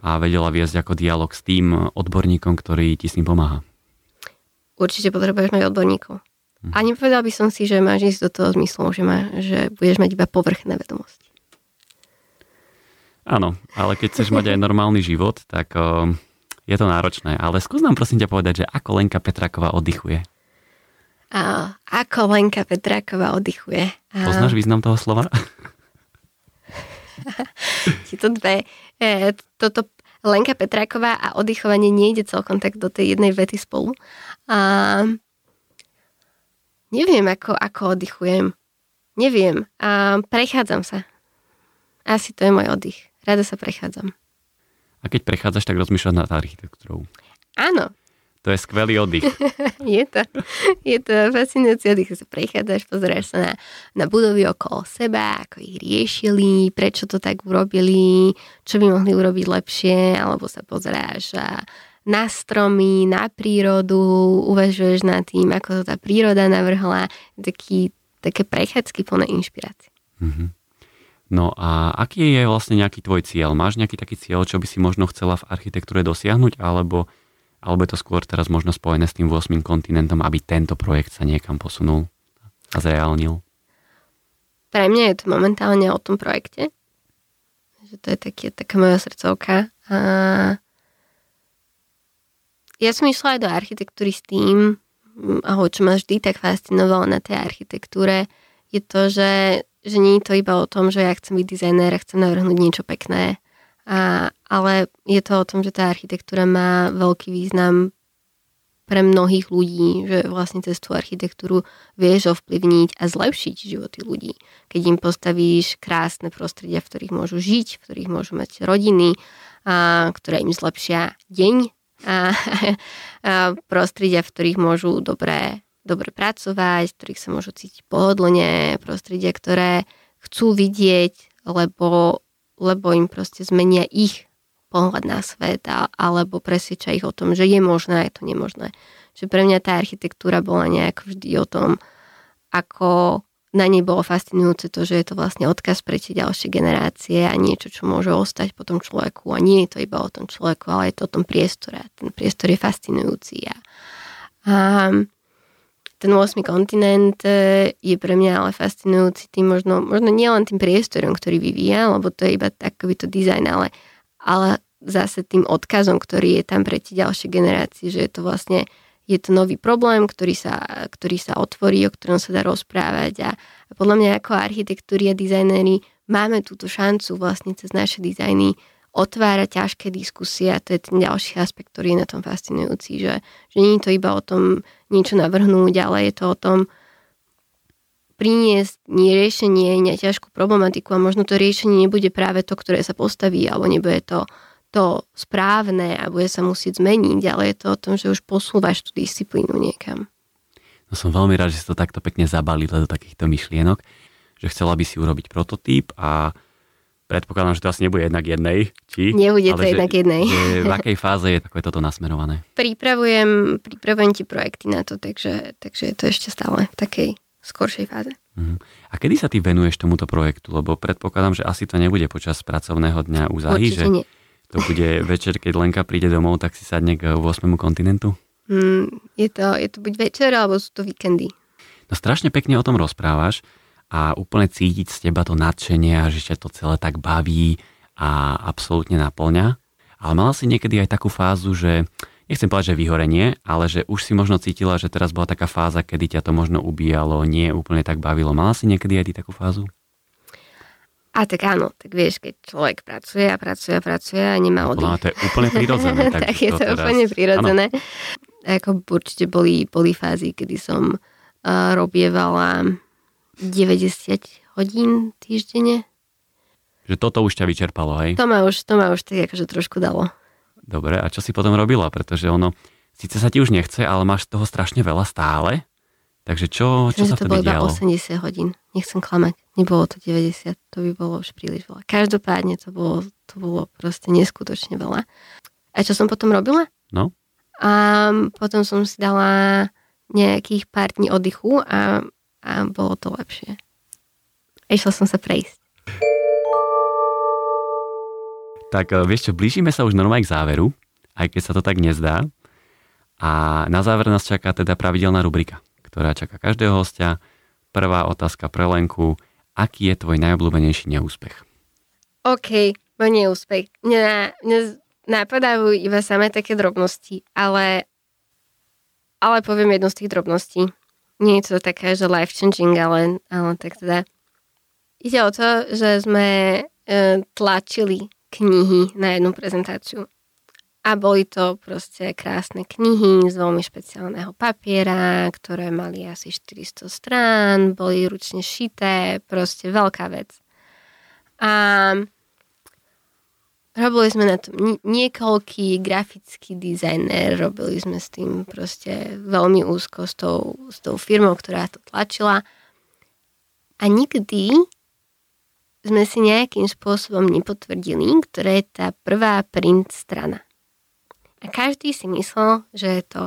a vedela viesť ako dialog s tým odborníkom, ktorý ti s ním pomáha. Určite potrebuješ mať odborníkov. Hm. A nepovedal by som si, že máš ísť do toho zmyslu, že, má, že budeš mať iba povrchné vedomosti. Áno, ale keď chceš mať aj normálny život, tak uh, je to náročné. Ale skús nám prosím ťa povedať, že ako Lenka Petráková oddychuje. A, ako Lenka Petráková oddychuje. A... Poznáš význam toho slova? Tieto dve. E, toto Lenka Petráková a oddychovanie nejde celkom tak do tej jednej vety spolu. A, neviem, ako, ako oddychujem. Neviem. A prechádzam sa. Asi to je môj oddych. Rada sa prechádzam. A keď prechádzaš, tak rozmýšľaš nad architektúrou. Áno, to je skvelý oddych. je, to, je to fascinujúci oddych, sa prechádzaš, pozeráš sa na, na budovy okolo seba, ako ich riešili, prečo to tak urobili, čo by mohli urobiť lepšie, alebo sa pozeráš na stromy, na prírodu, uvažuješ nad tým, ako to tá príroda navrhla, taký, také prechádzky plné inšpirácie. Mm-hmm. No a aký je vlastne nejaký tvoj cieľ? Máš nejaký taký cieľ, čo by si možno chcela v architektúre dosiahnuť, alebo alebo je to skôr teraz možno spojené s tým 8 kontinentom, aby tento projekt sa niekam posunul a zreálnil? Pre mňa je to momentálne o tom projekte. Že to je také, taká moja srdcovka. A ja som išla aj do architektúry s tým, alebo čo ma vždy tak fascinovalo na tej architektúre, je to, že, že nie je to iba o tom, že ja chcem byť dizajner a chcem navrhnúť niečo pekné, a, ale je to o tom, že tá architektúra má veľký význam pre mnohých ľudí, že vlastne cez tú architektúru vieš ovplyvniť a zlepšiť životy ľudí. Keď im postavíš krásne prostredia, v ktorých môžu žiť, v ktorých môžu mať rodiny, a, ktoré im zlepšia deň a, a prostredia, v ktorých môžu dobre, dobre pracovať, v ktorých sa môžu cítiť pohodlne, prostredia, ktoré chcú vidieť, lebo lebo im proste zmenia ich pohľad na svet a, alebo presvedčia ich o tom, že je možné a je to nemožné. Čiže pre mňa tá architektúra bola nejak vždy o tom, ako na nej bolo fascinujúce to, že je to vlastne odkaz pre tie ďalšie generácie a niečo, čo môže ostať po tom človeku. A nie je to iba o tom človeku, ale je to o tom priestore. A ten priestor je fascinujúci. A, a ten 8. kontinent e, je pre mňa ale fascinujúci tým možno, možno nielen tým priestorom, ktorý vyvíja, lebo to je iba takový to dizajn, ale, ale zase tým odkazom, ktorý je tam pre tie ďalšie generácie, že je to vlastne je to nový problém, ktorý sa, ktorý sa otvorí, o ktorom sa dá rozprávať a, a podľa mňa ako architektúri a dizajnéri máme túto šancu vlastne cez naše dizajny otvára ťažké diskusie a to je ten ďalší aspekt, ktorý je na tom fascinujúci, že, že nie je to iba o tom niečo navrhnúť, ale je to o tom priniesť nie riešenie na ťažkú problematiku a možno to riešenie nebude práve to, ktoré sa postaví, alebo nebude to to správne a bude sa musieť zmeniť, ale je to o tom, že už posúvaš tú disciplínu niekam. No som veľmi rád, že si to takto pekne zabalila do takýchto myšlienok, že chcela by si urobiť prototyp a Predpokladám, že to asi nebude jednak jednej. Či? Nebude to že, jednak jednej. Že v akej fáze je takové toto nasmerované? Pripravujem, pripravujem ti projekty na to, takže, takže je to ešte stále v takej skoršej fáze. Uh-huh. A kedy sa ty venuješ tomuto projektu? Lebo predpokladám, že asi to nebude počas pracovného dňa u Zahy, že nie. to bude večer, keď Lenka príde domov, tak si sadne k 8. kontinentu? Mm, je, to, je to buď večer, alebo sú to víkendy. No strašne pekne o tom rozprávaš a úplne cítiť z teba to nadšenie a že ťa to celé tak baví a absolútne naplňa. Ale mala si niekedy aj takú fázu, že nechcem povedať, že vyhorenie, ale že už si možno cítila, že teraz bola taká fáza, kedy ťa to možno ubíjalo, nie úplne tak bavilo. Mala si niekedy aj ty takú fázu? A tak áno, tak vieš, keď človek pracuje a pracuje a pracuje a nemá oddych. to je úplne prirodzené. tak, tak je to teraz... úplne prirodzené. Ako určite boli, boli fázy, kedy som uh, robievala 90 hodín týždenne. Že toto už ťa vyčerpalo, hej? To ma už, to ma už tak akože trošku dalo. Dobre, a čo si potom robila? Pretože ono, síce sa ti už nechce, ale máš toho strašne veľa stále. Takže čo, čo sa to vtedy bolo iba dialo? 80 hodín. Nechcem klamať. Nebolo to 90. To by bolo už príliš veľa. Každopádne to bolo, to bolo proste neskutočne veľa. A čo som potom robila? No? A potom som si dala nejakých pár dní oddychu a, a bolo to lepšie. Išla som sa prejsť. Tak e, vieš čo, blížime sa už normálne k záveru, aj keď sa to tak nezdá. A na záver nás čaká teda pravidelná rubrika ktorá čaká každého hostia. Prvá otázka pre Lenku. Aký je tvoj najobľúbenejší neúspech? OK, môj neúspech. Mne, mne napadajú iba samé také drobnosti, ale, ale poviem jednu z tých drobností. Nie je to také, že life-changing, ale, ale tak teda. Ide o to, že sme e, tlačili knihy na jednu prezentáciu. A boli to proste krásne knihy z veľmi špeciálneho papiera, ktoré mali asi 400 strán, boli ručne šité, proste veľká vec. A robili sme na tom niekoľký grafický dizajner, robili sme s tým proste veľmi úzko s tou, s tou firmou, ktorá to tlačila. A nikdy sme si nejakým spôsobom nepotvrdili, ktorá je tá prvá print strana. A každý si myslel, že je to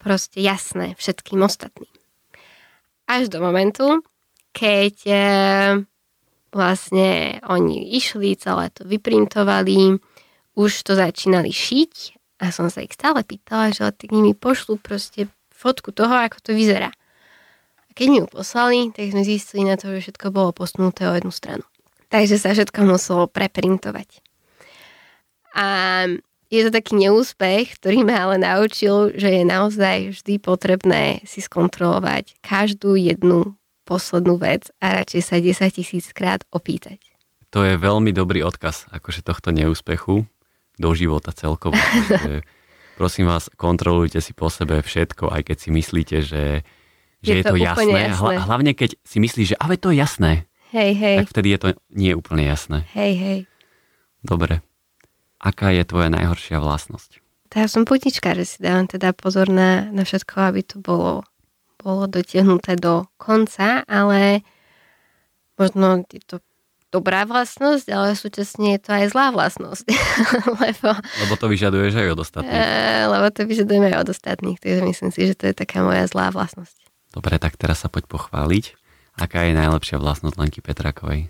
proste jasné všetkým ostatným. Až do momentu, keď e, vlastne oni išli, celé to vyprintovali, už to začínali šiť a som sa ich stále pýtala, že tak nimi pošlu proste fotku toho, ako to vyzerá. A keď mi ju poslali, tak sme zistili na to, že všetko bolo posunuté o jednu stranu. Takže sa všetko muselo preprintovať. A je to taký neúspech, ktorý ma ale naučil, že je naozaj vždy potrebné si skontrolovať každú jednu poslednú vec a radšej sa 10 tisíc krát opýtať. To je veľmi dobrý odkaz akože tohto neúspechu do života celkovo. prosím vás, kontrolujte si po sebe všetko, aj keď si myslíte, že, že je, je to, to jasné. jasné. Hlavne keď si myslíš, že ale to je jasné. Hej, hej. Tak vtedy je to nie úplne jasné. Hej, hej. Dobre. Aká je tvoja najhoršia vlastnosť? ja som putička, že si dávam teda pozor na, na všetko, aby to bolo, bolo dotiahnuté do konca, ale možno je to dobrá vlastnosť, ale súčasne je to aj zlá vlastnosť. lebo, lebo to vyžaduješ aj od ostatných. E, lebo to vyžadujeme aj od ostatných, takže myslím si, že to je taká moja zlá vlastnosť. Dobre, tak teraz sa poď pochváliť. Aká je najlepšia vlastnosť Lenky Petrakovej?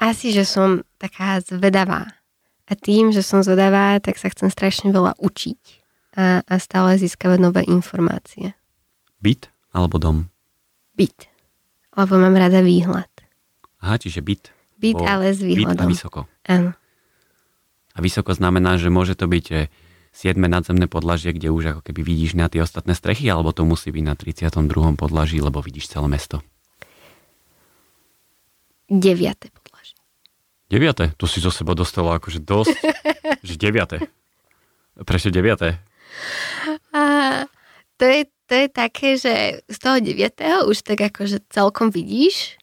Asi, že som taká zvedavá a tým, že som zvedavá, tak sa chcem strašne veľa učiť a, a stále získavať nové informácie. Byt alebo dom? Byt. Lebo mám rada výhľad. Aha, čiže byt. Byt, ale s výhľadom. Byt a vysoko. Áno. A vysoko znamená, že môže to byť 7 eh, nadzemné podlažie, kde už ako keby vidíš na tie ostatné strechy, alebo to musí byť na 32. podlaží, lebo vidíš celé mesto? 9. Deviate? To si zo seba dostala akože dosť. že deviate. Prečo deviate? A, to, je, to je také, že z toho deviatého už tak akože celkom vidíš,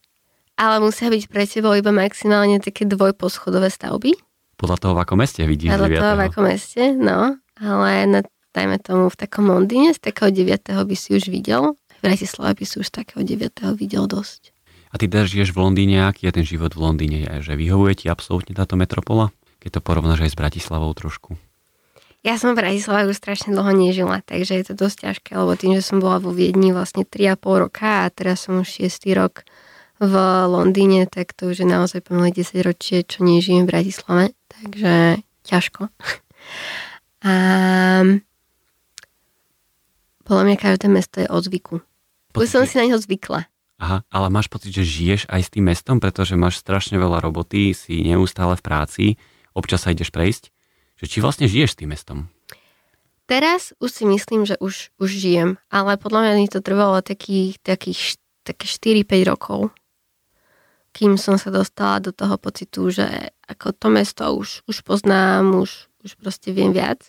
ale musia byť pre teba iba maximálne také dvojposchodové stavby. Podľa toho, v akom meste vidíš Podľa deviatého. toho, v akom meste, no. Ale na, dajme tomu v takom Londýne z takého deviatého by si už videl. V Bratislave by si už takého deviatého videl dosť. A ty teda žiješ v Londýne, aký je ten život v Londýne? Že vyhovuje ti absolútne táto metropola? Keď to porovnáš aj s Bratislavou trošku. Ja som v Bratislave už strašne dlho nežila, takže je to dosť ťažké, lebo tým, že som bola vo Viedni vlastne 3,5 roka a teraz som už 6 rok v Londýne, tak to už je naozaj pomaly 10 ročie, čo nežijem v Bratislave, takže ťažko. A podľa mňa každé mesto je o zvyku. Už som si na neho zvykla. Aha, ale máš pocit, že žiješ aj s tým mestom, pretože máš strašne veľa roboty, si neustále v práci, občas sa ideš prejsť, že či vlastne žiješ tým mestom? Teraz už si myslím, že už, už žijem, ale podľa mňa mi to trvalo takých, takých, takých 4-5 rokov, kým som sa dostala do toho pocitu, že ako to mesto už, už poznám, už, už proste viem viac.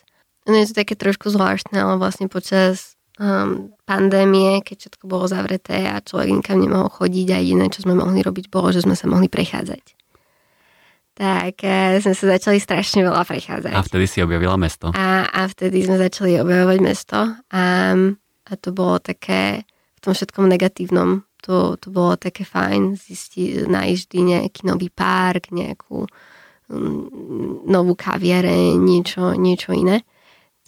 no je to také trošku zvláštne, ale vlastne počas um, pandémie, keď všetko bolo zavreté a človek nikam nemohol chodiť a jediné, čo sme mohli robiť, bolo, že sme sa mohli prechádzať. Tak e, sme sa začali strašne veľa prechádzať. A vtedy si objavila mesto. A, a vtedy sme začali objavovať mesto a, a to bolo také v tom všetkom negatívnom. To, to bolo také fajn zistiť, nájsť vždy nejaký nový park, nejakú um, novú kaviareň, niečo, niečo iné.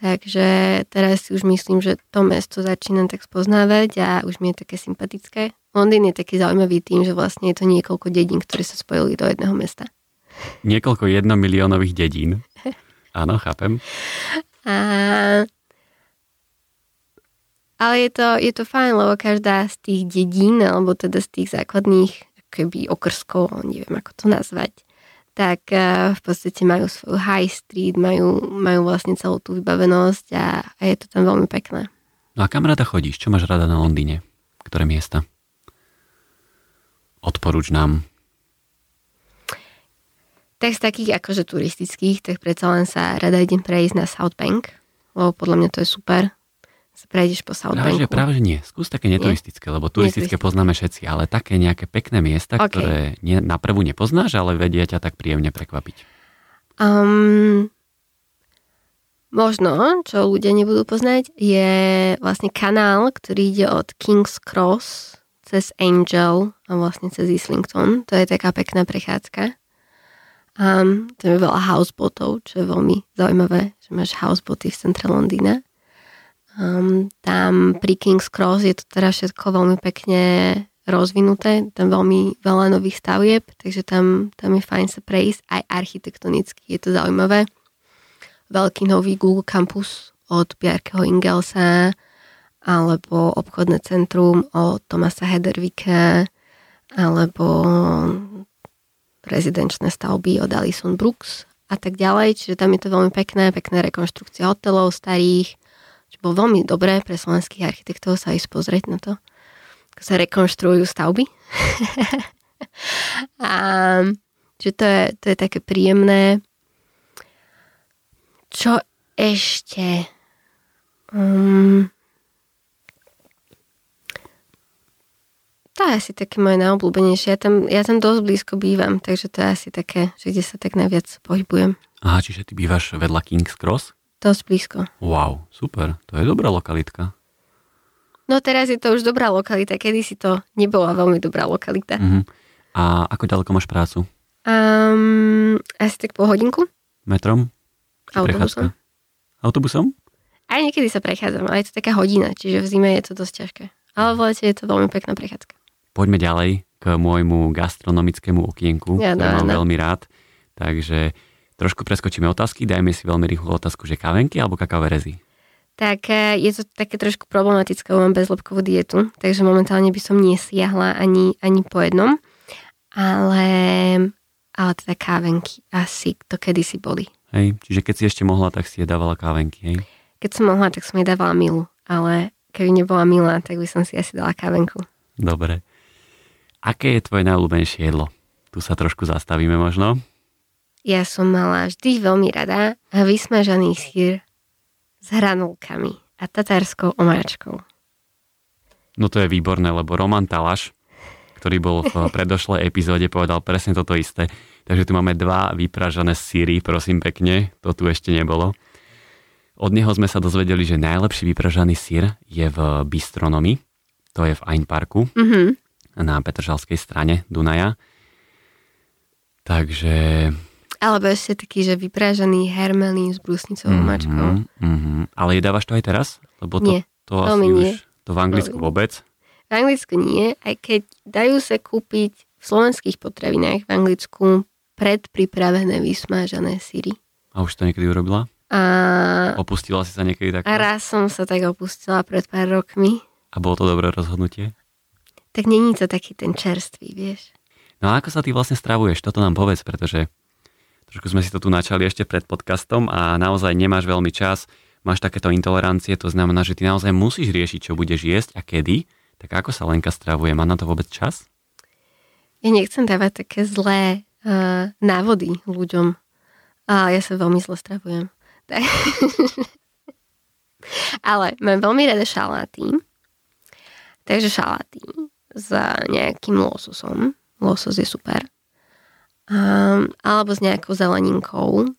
Takže teraz si už myslím, že to mesto začínam tak spoznávať a už mi je také sympatické. Londýn je taký zaujímavý tým, že vlastne je to niekoľko dedín, ktoré sa spojili do jedného mesta. Niekoľko jednomiliónových dedín. Áno, chápem. A... Ale je to, je to fajn, lebo každá z tých dedín, alebo teda z tých základných keby okrskov, neviem ako to nazvať, tak eh, v podstate majú svoju high street, majú, majú vlastne celú tú vybavenosť a, a je to tam veľmi pekné. No a kam rada chodíš? Čo máš rada na Londýne? Ktoré miesta? Odporúč nám. Tak z takých akože turistických, tak predsa len sa rada idem prejsť na South Bank, lebo podľa mňa to je super sa prejdeš po South práve, Banku. Že, práve, že nie. Skús také neturistické, lebo turistické Neturistické. poznáme všetci, ale také nejaké pekné miesta, Ok. ktoré nie, na prvú nepoznáš, ale vedia ťa tak príjemne prekvapiť. Um, možno, čo ľudia nebudú poznať, je vlastne kanál, ktorý ide od King's Cross cez Angel a vlastne cez Islington. To je taká pekná prechádzka. Um, to je veľa houseboatov, čo je veľmi zaujímavé, že máš houseboaty v centre Londýna. Um, tam pri King's Cross je to teda všetko veľmi pekne rozvinuté, tam veľmi veľa nových stavieb, takže tam, tam je fajn sa prejsť aj architektonicky, je to zaujímavé. Veľký nový Google Campus od Bjarkeho Ingelsa alebo obchodné centrum od Tomasa Hedervika alebo rezidenčné stavby od Alison Brooks a tak ďalej, čiže tam je to veľmi pekné, pekné rekonštrukcia hotelov starých, čo bolo veľmi dobré pre slovenských architektov sa ísť pozrieť na to, ako sa rekonštruujú stavby. a že to je, to je také príjemné. Čo ešte? Um, to je asi také moje najobľúbenejšie. Ja tam, ja tam dosť blízko bývam, takže to je asi také, že kde sa tak najviac pohybujem. Aha, čiže ty bývaš vedľa King's Cross? Dosť blízko. Wow, super, to je dobrá lokalitka. No teraz je to už dobrá lokalita, kedy si to nebola veľmi dobrá lokalita. Mhm. A ako ďaleko máš prácu? Um, asi tak po hodinku. Metrom? Či Autobusom. prechádzka? Autobusom? Aj niekedy sa prechádzam, ale je to taká hodina, čiže v zime je to dosť ťažké. Ale v lete je to veľmi pekná prechádzka. Poďme ďalej k môjmu gastronomickému okienku, Ja, ktoré mám veľmi rád. Takže trošku preskočíme otázky, dajme si veľmi rýchlu otázku, že kavenky alebo kakaové rezy? Tak e, je to také trošku problematické, mám bezlepkovú dietu, takže momentálne by som nesiahla ani, ani po jednom. Ale, ale teda kávenky asi to kedysi boli. Hej, čiže keď si ešte mohla, tak si je dávala kávenky, hej? Keď som mohla, tak som jej dávala milu, ale keby nebola milá, tak by som si asi dala kávenku. Dobre. Aké je tvoje najľúbenejšie jedlo? Tu sa trošku zastavíme možno. Ja som mala vždy veľmi rada vysmažaný sír s hranulkami a tatárskou omáčkou. No to je výborné, lebo Roman Talaš, ktorý bol v predošlej epizóde, povedal presne toto isté. Takže tu máme dva vypražané síry, prosím pekne, to tu ešte nebolo. Od neho sme sa dozvedeli, že najlepší vypražaný sír je v Bistronomy, to je v Ein Parku, Mhm. Na Petržalskej strane Dunaja. Takže... Alebo ešte taký, že vyprážaný hermelín s brusnicovou omáčkou. mhm. Ale jedávaš to aj teraz? Lebo to, Nie, to veľmi asi nie. už, to v Anglicku Veľmi vôbec. V Anglicku nie, aj keď dajú sa kúpiť v slovenských potravinách v Anglicku predpripravené vysmážané síry. A už to niekedy urobila? A, Opustila si sa niekedy tak? a raz som sa tak opustila pred pár rokmi. A bolo to dobré rozhodnutie? Tak není to taký ten čerstvý, vieš. No a ako sa ty vlastne stravuješ? Toto nám povedz, pretože trošku sme si to tu načali ešte pred podcastom a naozaj nemáš veľmi čas, máš takéto intolerancie, to znamená, že ty naozaj musíš riešiť, čo budeš jesť a kedy. Tak ako sa Lenka stravuje? Má na to vôbec čas? Ja nechcem dávať také zlé uh, návody ľuďom. A ja sa veľmi zle stravujem. Tak, Ale mám veľmi rada šaláty. Takže šaláty s nejakým lososom. Losos je super. Um, alebo s nejakou zeleninkou.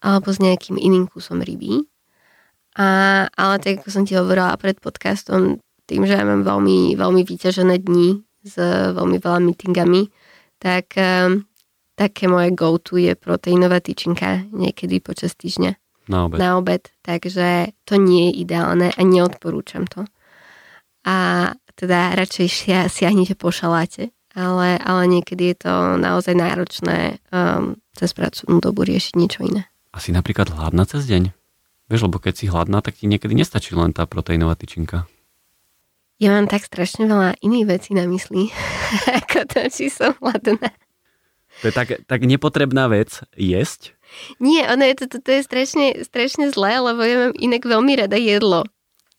Alebo s nejakým iným kusom ryby. A, ale tak ako som ti hovorila pred podcastom, tým, že ja mám veľmi, veľmi vyťažené dni s veľmi veľa meetingami, tak um, také moje go-to je proteínová tyčinka niekedy počas týždňa. Na obed. Na obed. Takže to nie je ideálne a neodporúčam to. A teda radšej siahnite po šaláte, ale, ale niekedy je to naozaj náročné um, cez pracovnú dobu riešiť niečo iné. Asi napríklad hladná cez deň? Vieš, lebo keď si hladná, tak ti niekedy nestačí len tá proteínová tyčinka. Ja mám tak strašne veľa iných vecí na mysli, ako to, či som hladná. To je tak, tak nepotrebná vec jesť? Nie, ono je to, to, to je strašne, strašne zlé, lebo ja mám inak veľmi rada jedlo.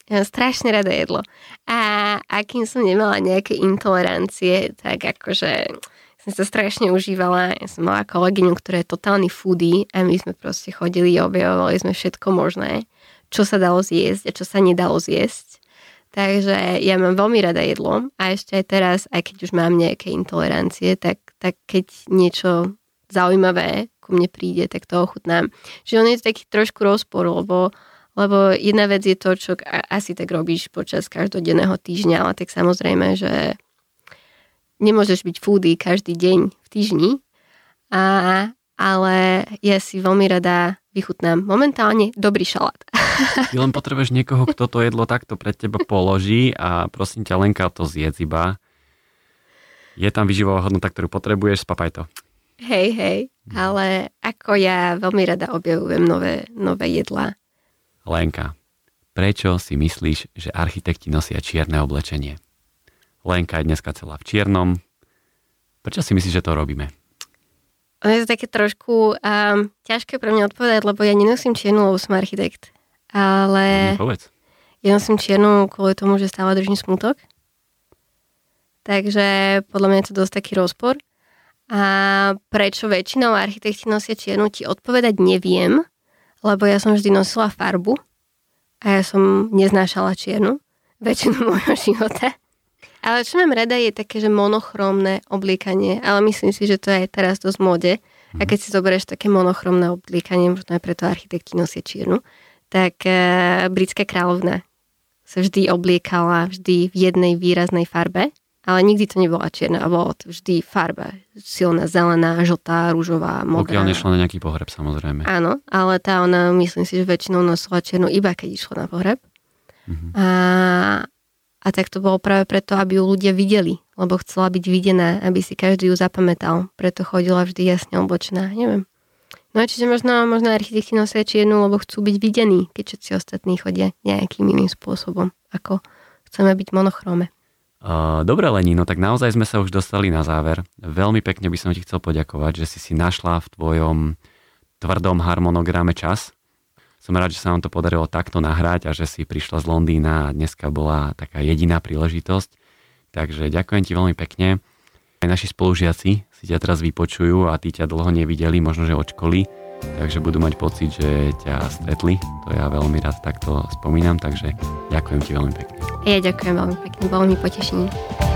Ja strašne rada jedlo. A akým som nemala nejaké intolerancie, tak akože som sa strašne užívala. Ja som mala kolegyňu, ktorá je totálny foodie a my sme proste chodili, objavovali sme všetko možné, čo sa dalo zjesť a čo sa nedalo zjesť. Takže ja mám veľmi rada jedlo a ešte aj teraz, aj keď už mám nejaké intolerancie, tak, tak keď niečo zaujímavé ku mne príde, tak to ochutnám. Čiže on je taký trošku rozpor, lebo, lebo jedna vec je to, čo asi tak robíš počas každodenného týždňa, ale tak samozrejme, že nemôžeš byť foodie každý deň v týždni, a, ale ja si veľmi rada vychutnám momentálne dobrý šalát. Ty len potrebuješ niekoho, kto to jedlo takto pred teba položí a prosím ťa, Lenka, to zjedz iba. Je tam vyživová hodnota, ktorú potrebuješ, spapaj to. Hej, hej, ale ako ja veľmi rada objavujem nové, nové jedlá. Lenka, prečo si myslíš, že architekti nosia čierne oblečenie? Lenka je dneska celá v čiernom. Prečo si myslíš, že to robíme? Ono je to také trošku um, ťažké pre mňa odpovedať, lebo ja nenosím čiernu, lebo som architekt. Ale no, povedz. ja nosím čiernu kvôli tomu, že stále držím smutok. Takže podľa mňa je to dosť taký rozpor. A prečo väčšinou architekti nosia čiernu, ti odpovedať neviem, lebo ja som vždy nosila farbu a ja som neznášala čiernu väčšinu môjho života. Ale čo mám rada je také, že monochromné obliekanie, ale myslím si, že to je teraz dosť mode. A keď si zoberieš také monochromné obliekanie, možno aj preto architekti nosia čiernu, tak uh, britská kráľovna sa vždy obliekala vždy v jednej výraznej farbe, ale nikdy to nebola čierna, a bolo to vždy farba. Silná zelená, žltá, rúžová, modrá. Pokiaľ nešla na nejaký pohreb, samozrejme. Áno, ale tá ona, myslím si, že väčšinou nosila čiernu iba keď išla na pohreb. Mm-hmm. A a tak to bolo práve preto, aby ju ľudia videli, lebo chcela byť videná, aby si každý ju zapamätal. Preto chodila vždy jasne oblečená, neviem. No čiže možno, možno architekti nosia čiernu, lebo chcú byť videní, keď všetci ostatní chodia nejakým iným spôsobom, ako chceme byť monochrome. Dobre, Lení, no tak naozaj sme sa už dostali na záver. Veľmi pekne by som ti chcel poďakovať, že si si našla v tvojom tvrdom harmonograme čas som rád, že sa nám to podarilo takto nahrať a že si prišla z Londýna a dneska bola taká jediná príležitosť. Takže ďakujem ti veľmi pekne. Aj naši spolužiaci si ťa teraz vypočujú a tí ťa dlho nevideli, možno že od školy, takže budú mať pocit, že ťa stretli. To ja veľmi rád takto spomínam, takže ďakujem ti veľmi pekne. Ja ďakujem veľmi pekne, bolo mi potešenie.